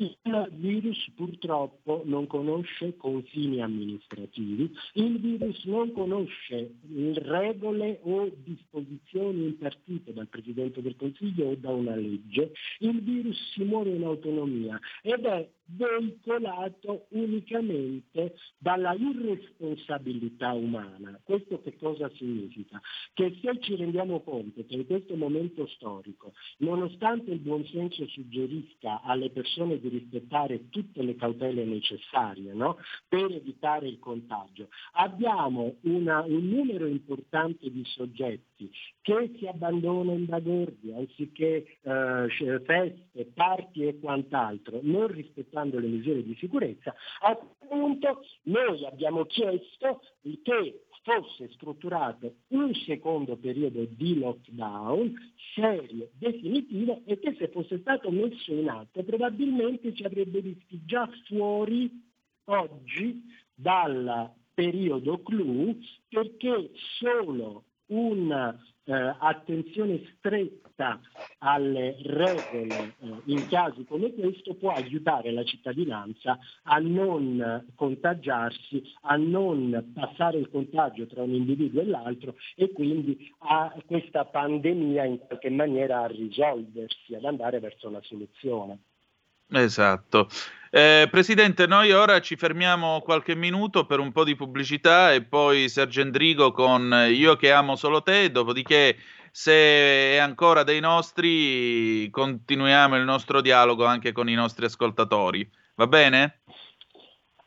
Il virus purtroppo non conosce confini amministrativi, il virus non conosce regole o disposizioni impartite dal Presidente del Consiglio o da una legge, il virus si muove in autonomia ed è veicolato unicamente dalla irresponsabilità umana. Questo che cosa significa? Che se ci rendiamo conto che in questo momento storico, nonostante il buonsenso suggerisca alle persone di rispettare tutte le cautele necessarie no? per evitare il contagio, abbiamo una, un numero importante di soggetti che si abbandonano in bagordi anziché eh, feste, parti e quant'altro, non rispettando le misure di sicurezza, a quel punto noi abbiamo chiesto che fosse strutturato un secondo periodo di lockdown serio, definitivo e che se fosse stato messo in atto probabilmente ci avrebbe visti già fuori oggi dal periodo clou perché solo una eh, stretta alle regole eh, in casi come questo può aiutare la cittadinanza a non contagiarsi, a non passare il contagio tra un individuo e l'altro e quindi a questa pandemia in qualche maniera a risolversi, ad andare verso una soluzione. Esatto. Eh, Presidente, noi ora ci fermiamo qualche minuto per un po' di pubblicità e poi Sergio Endrigo con Io che amo solo te, dopodiché se è ancora dei nostri continuiamo il nostro dialogo anche con i nostri ascoltatori. Va bene?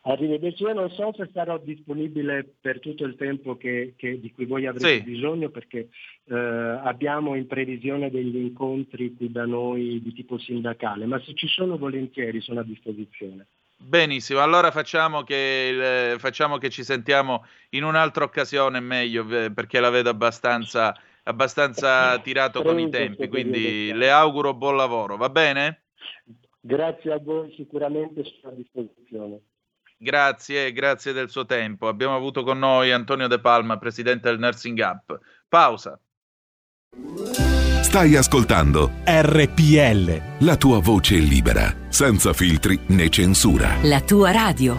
Arrivederci, io non so se sarò disponibile per tutto il tempo che, che, di cui voi avrete sì. bisogno perché eh, abbiamo in previsione degli incontri qui da noi di tipo sindacale, ma se ci sono volentieri sono a disposizione. Benissimo, allora facciamo che, eh, facciamo che ci sentiamo in un'altra occasione meglio perché la vedo abbastanza, abbastanza tirato con i tempi, quindi le auguro buon lavoro, va bene? Grazie a voi, sicuramente sono a disposizione. Grazie, grazie del suo tempo. Abbiamo avuto con noi Antonio De Palma, presidente del Nursing Up. Pausa. Stai ascoltando RPL. La tua voce libera, senza filtri né censura. La tua radio.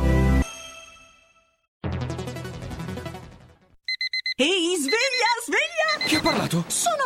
Ehi, sveglia, sveglia! Chi ha parlato? Sono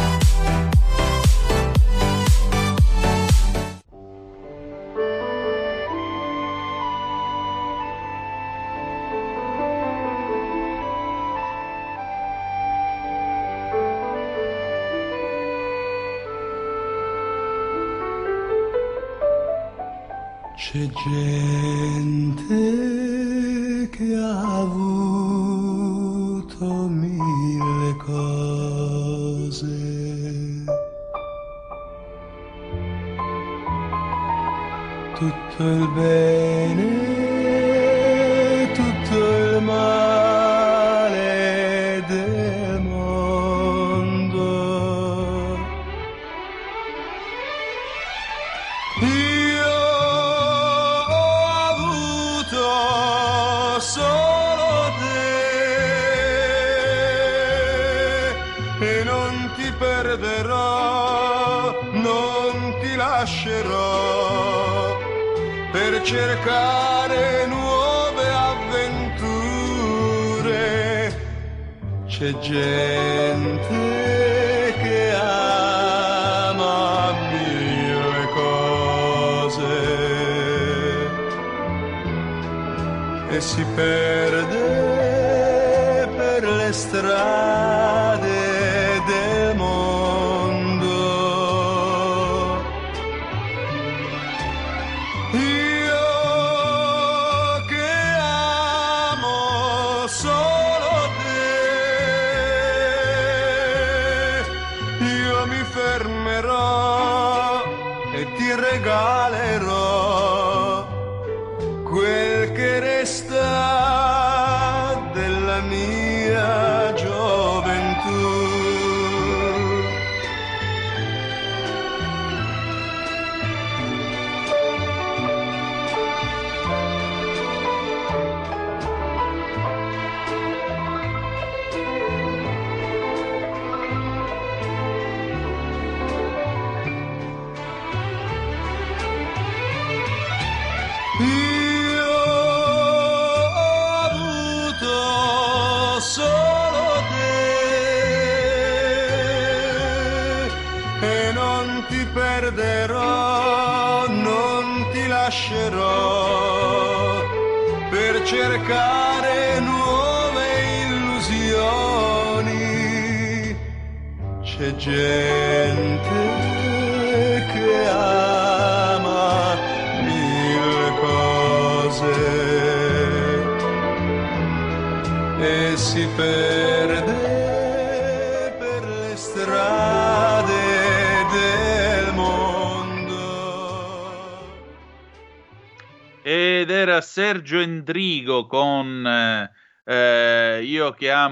C'è gente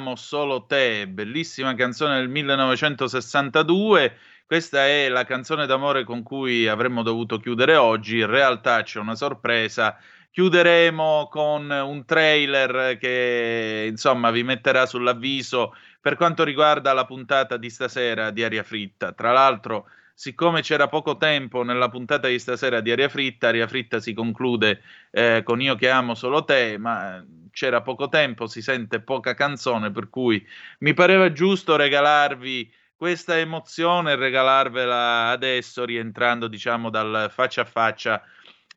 amo solo te, bellissima canzone del 1962. Questa è la canzone d'amore con cui avremmo dovuto chiudere oggi. In realtà c'è una sorpresa. Chiuderemo con un trailer che insomma vi metterà sull'avviso per quanto riguarda la puntata di stasera di Aria Fritta. Tra l'altro, siccome c'era poco tempo nella puntata di stasera di Aria Fritta, Aria Fritta si conclude eh, con Io che amo solo te, ma c'era poco tempo, si sente poca canzone, per cui mi pareva giusto regalarvi questa emozione regalarvela adesso, rientrando diciamo dal faccia a faccia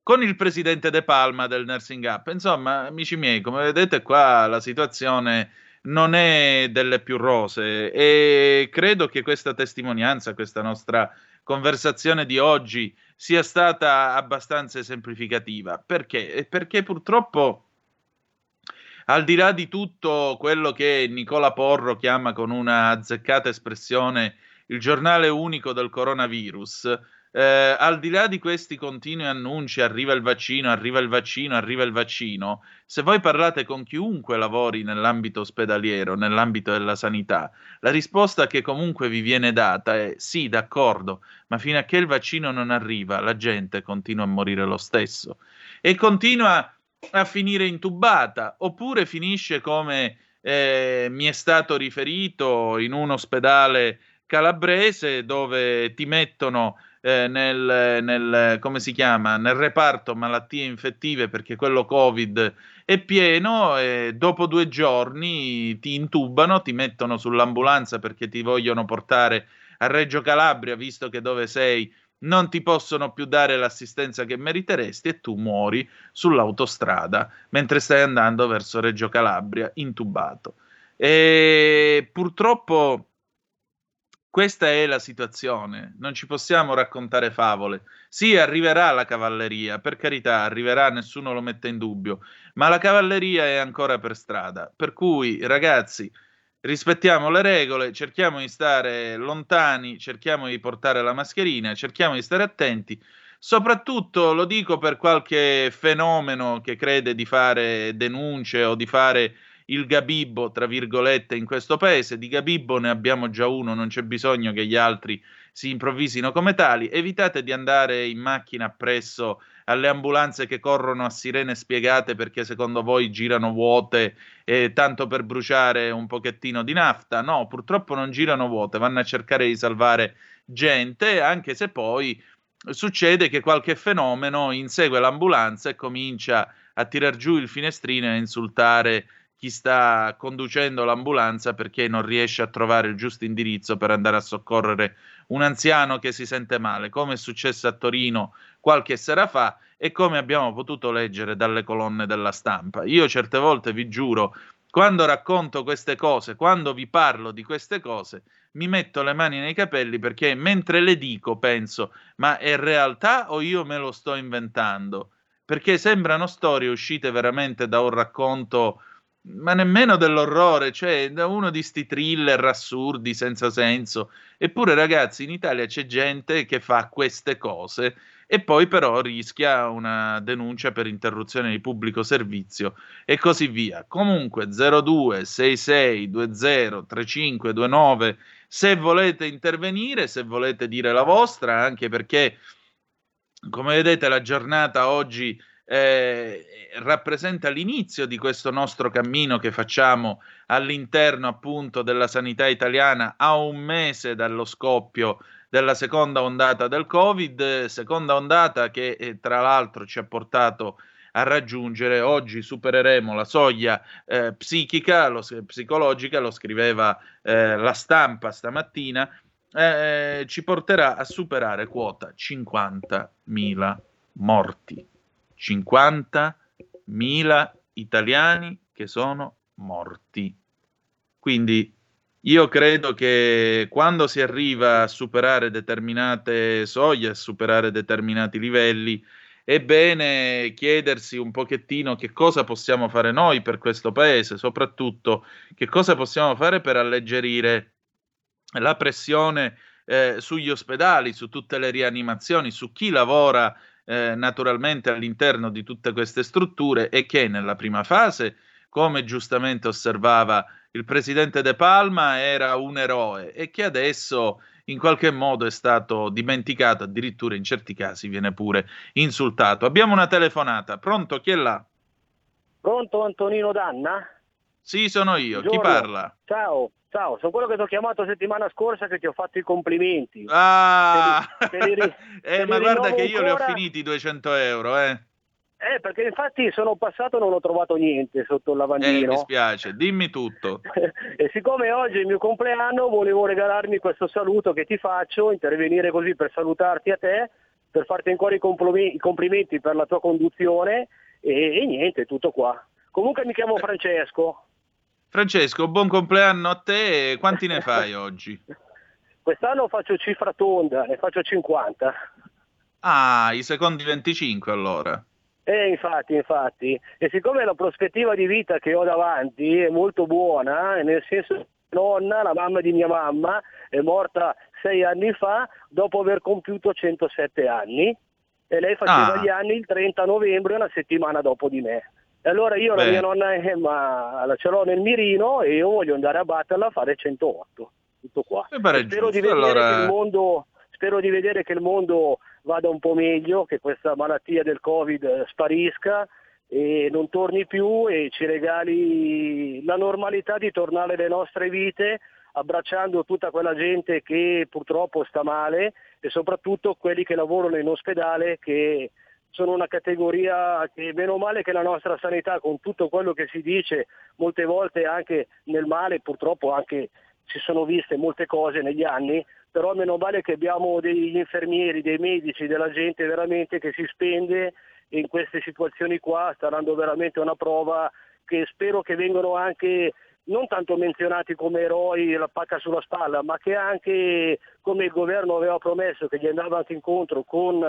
con il presidente De Palma del Nursing Up. Insomma, amici miei, come vedete qua la situazione non è delle più rose e credo che questa testimonianza, questa nostra conversazione di oggi sia stata abbastanza esemplificativa. Perché? Perché purtroppo al di là di tutto quello che Nicola Porro chiama con una azzeccata espressione il giornale unico del coronavirus, eh, al di là di questi continui annunci, arriva il vaccino, arriva il vaccino, arriva il vaccino, se voi parlate con chiunque lavori nell'ambito ospedaliero, nell'ambito della sanità, la risposta che comunque vi viene data è sì, d'accordo, ma fino a che il vaccino non arriva, la gente continua a morire lo stesso. E continua a finire intubata, oppure finisce come eh, mi è stato riferito in un ospedale calabrese dove ti mettono eh, nel, nel, come si chiama, nel reparto malattie infettive perché quello Covid è pieno e dopo due giorni ti intubano, ti mettono sull'ambulanza perché ti vogliono portare a Reggio Calabria, visto che dove sei non ti possono più dare l'assistenza che meriteresti e tu muori sull'autostrada mentre stai andando verso Reggio Calabria intubato. E purtroppo questa è la situazione, non ci possiamo raccontare favole. Sì, arriverà la cavalleria, per carità, arriverà, nessuno lo mette in dubbio, ma la cavalleria è ancora per strada. Per cui, ragazzi, rispettiamo le regole, cerchiamo di stare lontani, cerchiamo di portare la mascherina, cerchiamo di stare attenti. Soprattutto lo dico per qualche fenomeno che crede di fare denunce o di fare il gabibbo, tra virgolette, in questo paese. Di gabibbo ne abbiamo già uno, non c'è bisogno che gli altri si improvvisino come tali. Evitate di andare in macchina appresso alle ambulanze che corrono a sirene spiegate perché secondo voi girano vuote eh, tanto per bruciare un pochettino di nafta. No, purtroppo non girano vuote, vanno a cercare di salvare gente, anche se poi succede che qualche fenomeno insegue l'ambulanza e comincia a tirar giù il finestrino e a insultare chi sta conducendo l'ambulanza perché non riesce a trovare il giusto indirizzo per andare a soccorrere un anziano che si sente male, come è successo a Torino qualche sera fa e come abbiamo potuto leggere dalle colonne della stampa. Io certe volte vi giuro, quando racconto queste cose, quando vi parlo di queste cose, mi metto le mani nei capelli perché mentre le dico penso, ma è realtà o io me lo sto inventando? Perché sembrano storie uscite veramente da un racconto ma nemmeno dell'orrore, cioè da uno di sti thriller assurdi senza senso. Eppure, ragazzi, in Italia c'è gente che fa queste cose e poi però rischia una denuncia per interruzione di pubblico servizio e così via. Comunque 02 66 20 3529 se volete intervenire, se volete dire la vostra, anche perché come vedete la giornata oggi eh, rappresenta l'inizio di questo nostro cammino che facciamo all'interno appunto della sanità italiana a un mese dallo scoppio della seconda ondata del Covid, seconda ondata che eh, tra l'altro ci ha portato a raggiungere, oggi supereremo la soglia eh, psichica, lo, psicologica, lo scriveva eh, la stampa stamattina, eh, ci porterà a superare quota 50.000 morti. 50.000 italiani che sono morti. Quindi io credo che quando si arriva a superare determinate soglie, a superare determinati livelli, è bene chiedersi un pochettino che cosa possiamo fare noi per questo paese, soprattutto che cosa possiamo fare per alleggerire la pressione eh, sugli ospedali, su tutte le rianimazioni, su chi lavora eh, naturalmente all'interno di tutte queste strutture e che nella prima fase, come giustamente osservava il presidente De Palma, era un eroe e che adesso in qualche modo è stato dimenticato, addirittura in certi casi viene pure insultato. Abbiamo una telefonata, pronto? Chi è là? Pronto Antonino Danna? Sì, sono io, Buongiorno. chi parla? Ciao, ciao, sono quello che ti ho chiamato settimana scorsa che ti ho fatto i complimenti. Ah, Te li- te li- [laughs] eh, ma guarda che io li ho finiti i 200 euro, eh. Eh, perché infatti sono passato e non ho trovato niente sotto il Eh, mi lavandino. spiace, dimmi tutto. [laughs] e siccome oggi è il mio compleanno, volevo regalarmi questo saluto che ti faccio, intervenire così per salutarti a te, per farti ancora i, complomi- i complimenti per la tua conduzione e, e niente, tutto qua. Comunque mi chiamo Francesco. Francesco, buon compleanno a te. Quanti ne fai [laughs] oggi? Quest'anno faccio cifra tonda, ne faccio 50. Ah, i secondi 25 allora. Eh, infatti, infatti. E siccome la prospettiva di vita che ho davanti è molto buona, eh, nel senso che nonna, la mamma di mia mamma, è morta sei anni fa dopo aver compiuto 107 anni e lei faceva Ah. gli anni il 30 novembre, una settimana dopo di me. E allora io la Beh. mia nonna eh, ma la ce l'ho nel mirino e io voglio andare a batterla a fare 108. Tutto qua. Mi pare E spero, di giusto, vedere allora- che il mondo, spero di vedere che il mondo vada un po' meglio, che questa malattia del Covid eh, sparisca e non torni più e ci regali la normalità di tornare alle nostre vite abbracciando tutta quella gente che purtroppo sta male e soprattutto quelli che lavorano in ospedale che sono una categoria che meno male che la nostra sanità con tutto quello che si dice molte volte anche nel male purtroppo anche si sono viste molte cose negli anni però meno male che abbiamo degli infermieri, dei medici, della gente veramente che si spende in queste situazioni qua sta dando veramente una prova che spero che vengano anche non tanto menzionati come eroi la pacca sulla spalla, ma che anche come il governo aveva promesso che gli andava anche incontro con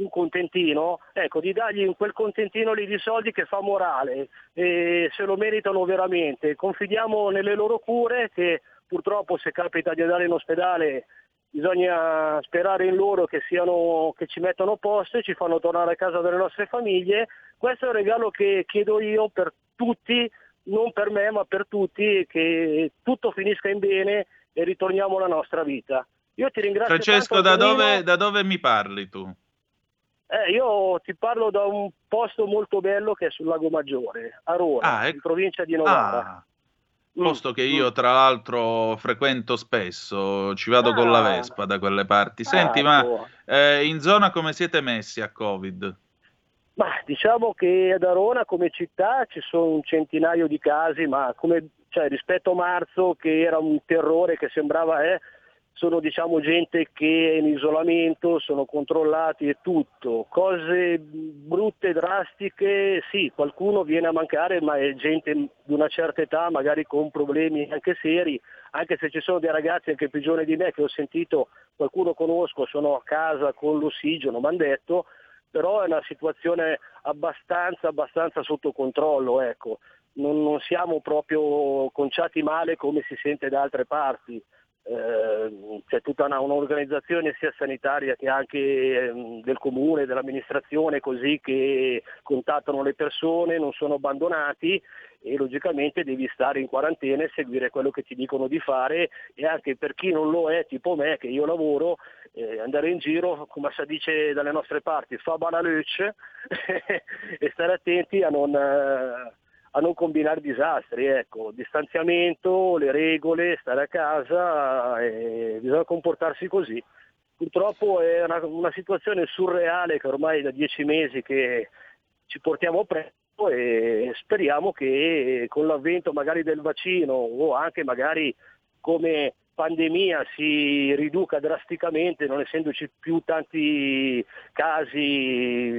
un contentino, ecco, di dargli quel contentino lì di soldi che fa morale e se lo meritano veramente. Confidiamo nelle loro cure che purtroppo se capita di andare in ospedale bisogna sperare in loro che, siano, che ci mettano posto e ci fanno tornare a casa delle nostre famiglie. Questo è un regalo che chiedo io per tutti, non per me ma per tutti, che tutto finisca in bene e ritorniamo alla nostra vita. Io ti ringrazio Francesco, tanto, da dove, da dove mi parli tu? Eh, io ti parlo da un posto molto bello che è sul Lago Maggiore, a Rora, Ah, ecco. in provincia di Novara. Ah, posto che io tra l'altro frequento spesso, ci vado con la Ah. Vespa da quelle parti. Senti, ma ecco. eh, in zona come siete messi a Covid? Ma diciamo che ad Arona come città ci sono un centinaio di casi, ma come, cioè, rispetto a marzo che era un terrore che sembrava eh, sono diciamo gente che è in isolamento, sono controllati e tutto. Cose brutte, drastiche, sì, qualcuno viene a mancare, ma è gente di una certa età, magari con problemi anche seri, anche se ci sono dei ragazzi anche più giovani di me che ho sentito, qualcuno conosco, sono a casa con l'ossigeno, mi hanno detto, però è una situazione abbastanza, abbastanza sotto controllo, ecco. non, non siamo proprio conciati male come si sente da altre parti. Eh, c'è tutta una, un'organizzazione sia sanitaria che anche eh, del comune, dell'amministrazione così che contattano le persone, non sono abbandonati e logicamente devi stare in quarantena e seguire quello che ti dicono di fare e anche per chi non lo è, tipo me che io lavoro, eh, andare in giro, come si dice dalle nostre parti, fa banalucce [laughs] e stare attenti a non, eh, a non combinare disastri, ecco, distanziamento, le regole, stare a casa, bisogna comportarsi così. Purtroppo è una, una situazione surreale che ormai da dieci mesi che ci portiamo presto e speriamo che con l'avvento magari del vaccino o anche magari come pandemia si riduca drasticamente, non essendoci più tanti casi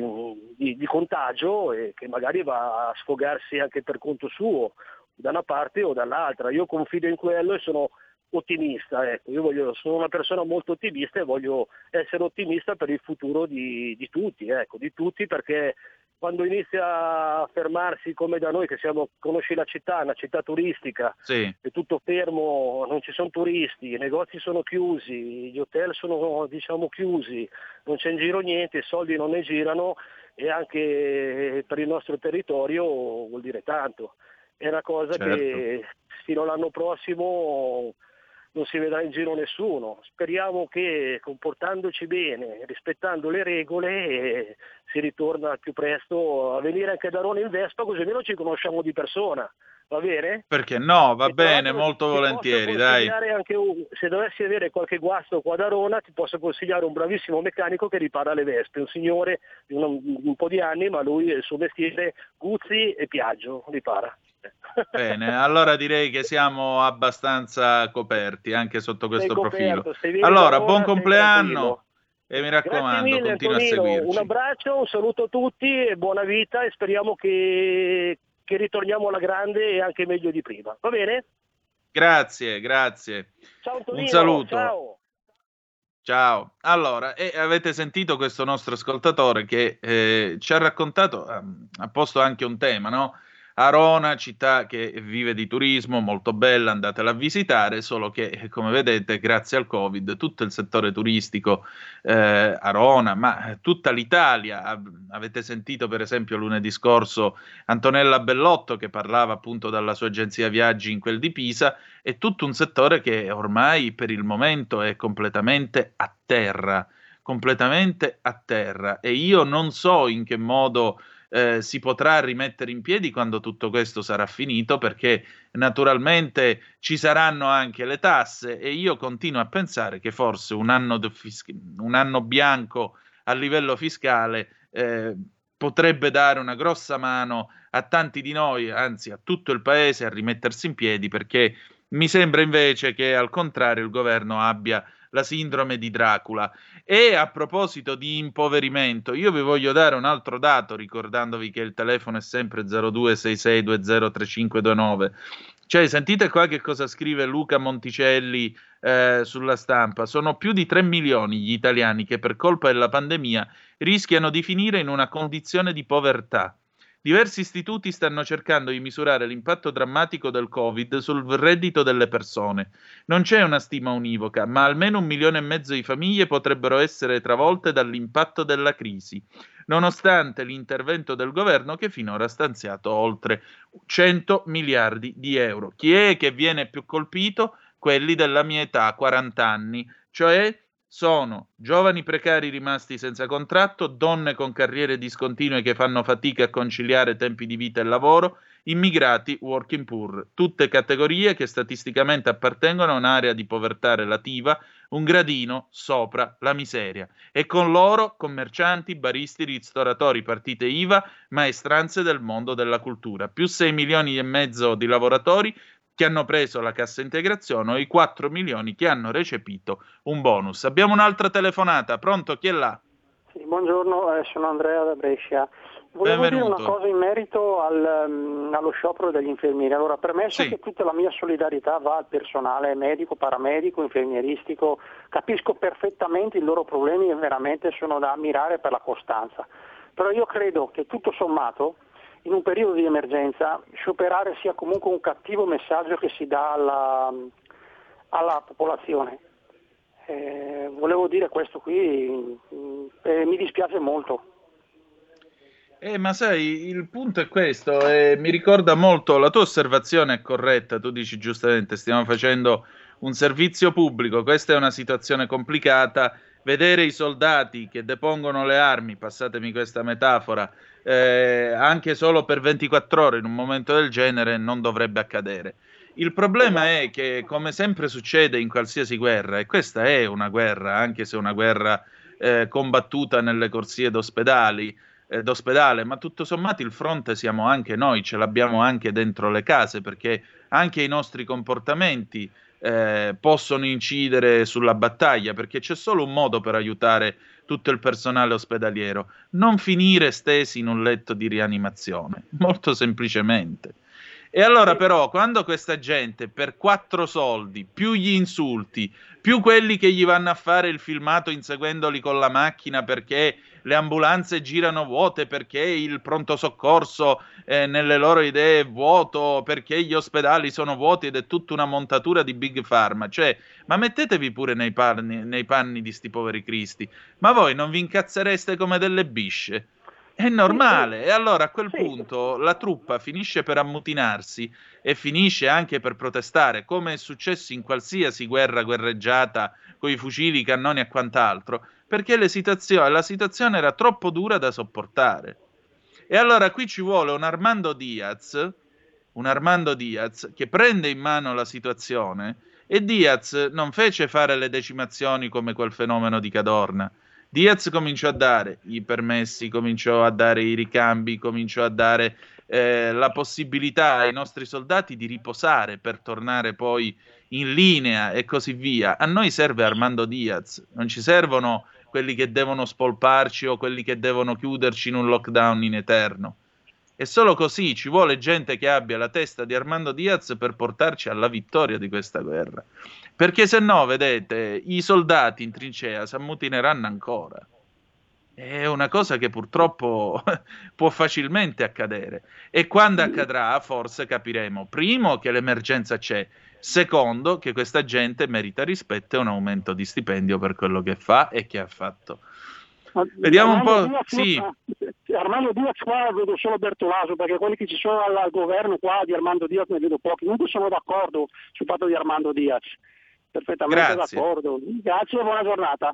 di, di, contagio e che magari va a sfogarsi anche per conto suo, da una parte o dall'altra. Io confido in quello e sono ottimista, ecco. io voglio, sono una persona molto ottimista e voglio essere ottimista per il futuro di, di tutti, ecco, di tutti perché quando inizia a fermarsi come da noi che siamo, conosci la città, una città turistica, sì. è tutto fermo, non ci sono turisti, i negozi sono chiusi, gli hotel sono diciamo, chiusi, non c'è in giro niente, i soldi non ne girano e anche per il nostro territorio vuol dire tanto. È una cosa certo. che fino all'anno prossimo non si vedrà in giro nessuno. Speriamo che comportandoci bene, rispettando le regole, eh, si ritorna al più presto a venire anche da Roma in Vespa, così almeno ci conosciamo di persona. Va bene? Perché no, va E bene, molto ti volentieri, dai. un- se dovessi avere qualche guasto qua da Rona, ti posso consigliare un bravissimo meccanico che ripara le vespe, un signore di un, un po' di anni, ma lui il suo mestiere Guzzi e Piaggio ripara. Bene, allora direi che siamo abbastanza coperti anche sotto questo coperto, profilo. Allora, da buon compleanno e mi raccomando, mille continua a Antonino, seguirci. un abbraccio, un saluto a tutti e buona vita e speriamo che, che ritorniamo alla grande e anche meglio di prima. Va bene? Grazie, grazie. Ciao Antonino, Un saluto. ciao. Ciao. Allora, e avete sentito questo nostro ascoltatore che eh, ci ha raccontato, ehm, ha posto anche un tema, no? Arona, città che vive di turismo, molto bella, andatela a visitare, solo che, eh, come vedete, grazie al Covid, tutto il settore turistico, eh, Arona, ma tutta l'Italia, av- avete sentito per esempio lunedì scorso Antonella Bellotto che parlava appunto dalla sua agenzia viaggi in quel di Pisa, è tutto un settore che ormai per il momento è completamente a terra, completamente a terra. E io non so in che modo eh, si potrà rimettere in piedi quando tutto questo sarà finito perché naturalmente ci saranno anche le tasse e io continuo a pensare che forse un anno, fis- un anno bianco a livello fiscale eh, potrebbe dare una grossa mano a tanti di noi, anzi a tutto il paese, a rimettersi in piedi perché mi sembra invece che al contrario il governo abbia la sindrome di Dracula. E a proposito di impoverimento, io vi voglio dare un altro dato, ricordandovi che il telefono è sempre 0266203529. Cioè, sentite qua che cosa scrive Luca Monticelli eh, sulla stampa. Sono più di 3 milioni gli italiani che per colpa della pandemia rischiano di finire in una condizione di povertà. Diversi istituti stanno cercando di misurare l'impatto drammatico del Covid sul reddito delle persone. Non c'è una stima univoca, ma almeno un milione e mezzo di famiglie potrebbero essere travolte dall'impatto della crisi, nonostante l'intervento del governo che finora ha stanziato oltre 100 miliardi di euro. Chi è che viene più colpito? Quelli della mia età, 40 anni, cioè sono giovani precari rimasti senza contratto, donne con carriere discontinue che fanno fatica a conciliare tempi di vita e lavoro, immigrati working poor, tutte categorie che statisticamente appartengono a un'area di povertà relativa, un gradino sopra la miseria. E con loro commercianti, baristi, ristoratori, partite IVA, maestranze del mondo della cultura. Più 6 milioni e mezzo di lavoratori che hanno preso la cassa integrazione o i 4 milioni che hanno recepito un bonus. Abbiamo un'altra telefonata, pronto? Chi è là? Sì, buongiorno, eh, sono Andrea da Brescia. Volevo dire Benvenuto. una cosa in merito al, mm, allo sciopero degli infermieri. Allora, premesso Sì. che tutta la mia solidarietà va al personale medico, paramedico, infermieristico, capisco perfettamente i loro problemi e veramente sono da ammirare per la costanza. Però io credo che tutto sommato, in un periodo di emergenza, scioperare sia comunque un cattivo messaggio che si dà alla, alla popolazione. Eh, volevo dire questo qui mm, e mi dispiace molto. Eh, ma sai, il punto è questo, e mi ricorda molto, la tua osservazione è corretta, tu dici giustamente, stiamo facendo un servizio pubblico, questa è una situazione complicata, vedere i soldati che depongono le armi, passatemi questa metafora, eh, anche solo per 24 ore in un momento del genere non dovrebbe accadere. Il problema è che, come sempre succede in qualsiasi guerra, e questa è una guerra, anche se una guerra eh, combattuta nelle corsie d'ospedali, eh, d'ospedale, ma tutto sommato il fronte siamo anche noi, ce l'abbiamo anche dentro le case, perché anche i nostri comportamenti eh, possono incidere sulla battaglia, perché c'è solo un modo per aiutare tutto il personale ospedaliero, non finire stesi in un letto di rianimazione, molto semplicemente. E allora però quando questa gente per quattro soldi, più gli insulti, più quelli che gli vanno a fare il filmato inseguendoli con la macchina perché le ambulanze girano vuote, perché il pronto soccorso eh, nelle loro idee è vuoto, perché gli ospedali sono vuoti ed è tutta una montatura di Big Pharma. Cioè, ma mettetevi pure nei panni, nei panni di sti poveri cristi. Ma voi non vi incazzereste come delle bisce? È normale. E allora a quel punto la truppa finisce per ammutinarsi e finisce anche per protestare, come è successo in qualsiasi guerra guerreggiata con i fucili, i cannoni e quant'altro, perché la situazione era troppo dura da sopportare. E allora qui ci vuole un Armando Diaz, un Armando Diaz che prende in mano la situazione e Diaz non fece fare le decimazioni come quel fenomeno di Cadorna Diaz cominciò a dare i permessi, cominciò a dare i ricambi, cominciò a dare eh, la possibilità ai nostri soldati di riposare per tornare poi in linea e così via. A noi serve Armando Diaz, non ci servono quelli che devono spolparci o quelli che devono chiuderci in un lockdown in eterno. E solo così ci vuole gente che abbia la testa di Armando Diaz per portarci alla vittoria di questa guerra. Perché se no, vedete, i soldati in trincea si ammutineranno ancora. È una cosa che purtroppo [laughs] può facilmente accadere. E quando accadrà, forse capiremo, primo, che l'emergenza c'è, secondo, che questa gente merita rispetto e un aumento di stipendio per quello che fa e che ha fatto. Vediamo un po'. Diaz, sì. Armando Diaz qua vedo solo Bertolaso perché quelli che ci sono al, al governo qua di Armando Diaz ne vedo pochi. Comunque sono d'accordo sul fatto di Armando Diaz perfettamente Grazie. d'accordo. Grazie e buona giornata.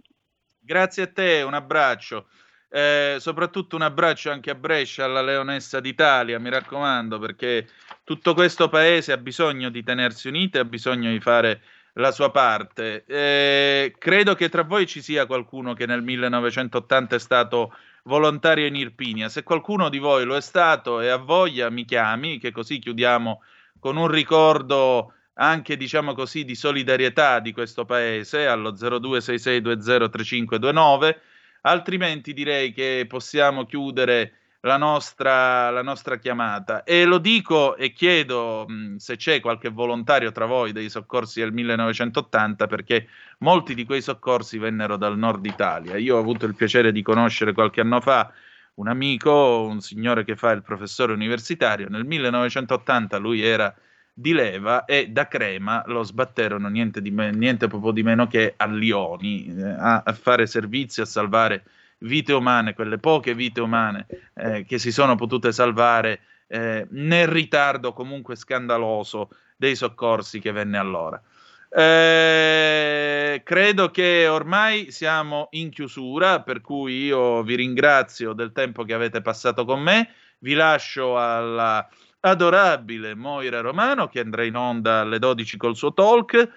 Grazie a te, un abbraccio. Eh, soprattutto un abbraccio anche a Brescia, alla Leonessa d'Italia, mi raccomando, perché tutto questo paese ha bisogno di tenersi unite, ha bisogno di fare la sua parte. Eh, credo che tra voi ci sia qualcuno che nel 1980 è stato volontario in Irpinia. Se qualcuno di voi lo è stato e ha voglia, mi chiami, che così chiudiamo con un ricordo anche diciamo così di solidarietà di questo paese allo 0266203529 altrimenti direi che possiamo chiudere la nostra, la nostra chiamata. E lo dico e chiedo mh, se c'è qualche volontario tra voi dei soccorsi del 1980 perché molti di quei soccorsi vennero dal nord Italia. Io ho avuto il piacere di conoscere qualche anno fa un amico, un signore che fa il professore universitario. Nel 1980 lui era di leva e da Crema lo sbatterono niente, di me, niente proprio di meno che a Lioni eh, a, a, fare servizi, a salvare vite umane, quelle poche vite umane eh, che si sono potute salvare eh, nel ritardo comunque scandaloso dei soccorsi che venne allora. Eh, credo che ormai siamo in chiusura, per cui io vi ringrazio del tempo che avete passato con me, vi lascio alla adorabile Moira Romano che andrà in onda alle 12 col suo talk.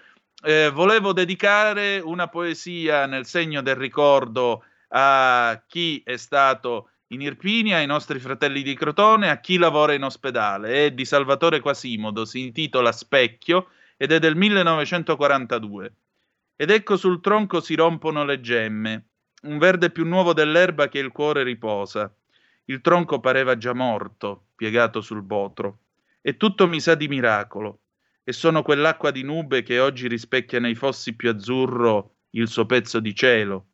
Eh, volevo dedicare una poesia nel segno del ricordo a chi è stato in Irpinia, ai nostri fratelli di Crotone, a chi lavora in ospedale. È di Salvatore Quasimodo, si intitola Specchio ed è del 1942. Ed ecco sul tronco si rompono le gemme, un verde più nuovo dell'erba che il cuore riposa. Il tronco pareva già morto, piegato sul botro. E tutto mi sa di miracolo. E sono quell'acqua di nube che oggi rispecchia nei fossi più azzurro il suo pezzo di cielo.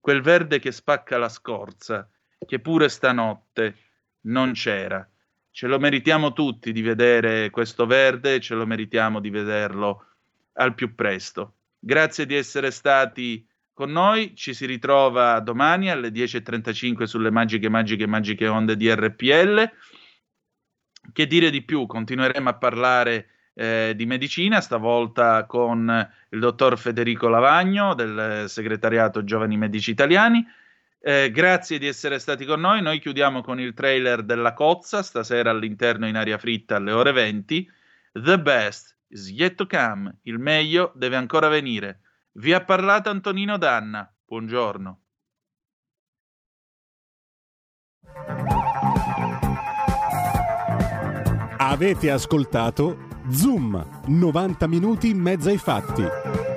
Quel verde che spacca la scorza, che pure stanotte non c'era. Ce lo meritiamo tutti di vedere questo verde, ce lo meritiamo di vederlo al più presto. Grazie di essere stati con noi, ci si ritrova domani alle 10.35 sulle magiche, magiche, magiche onde di RPL. Che dire di più? Continueremo a parlare eh, di medicina, stavolta con il dottor Federico Lavagno del segretariato Giovani Medici Italiani. Eh, grazie di essere stati con noi. Noi chiudiamo con il trailer della Cozza, stasera all'interno in aria fritta alle ore 20. The best is yet to come. Il meglio deve ancora venire. Vi ha parlato Antonino Danna. Buongiorno. Avete ascoltato Zoom, 90 minuti in mezzo ai fatti.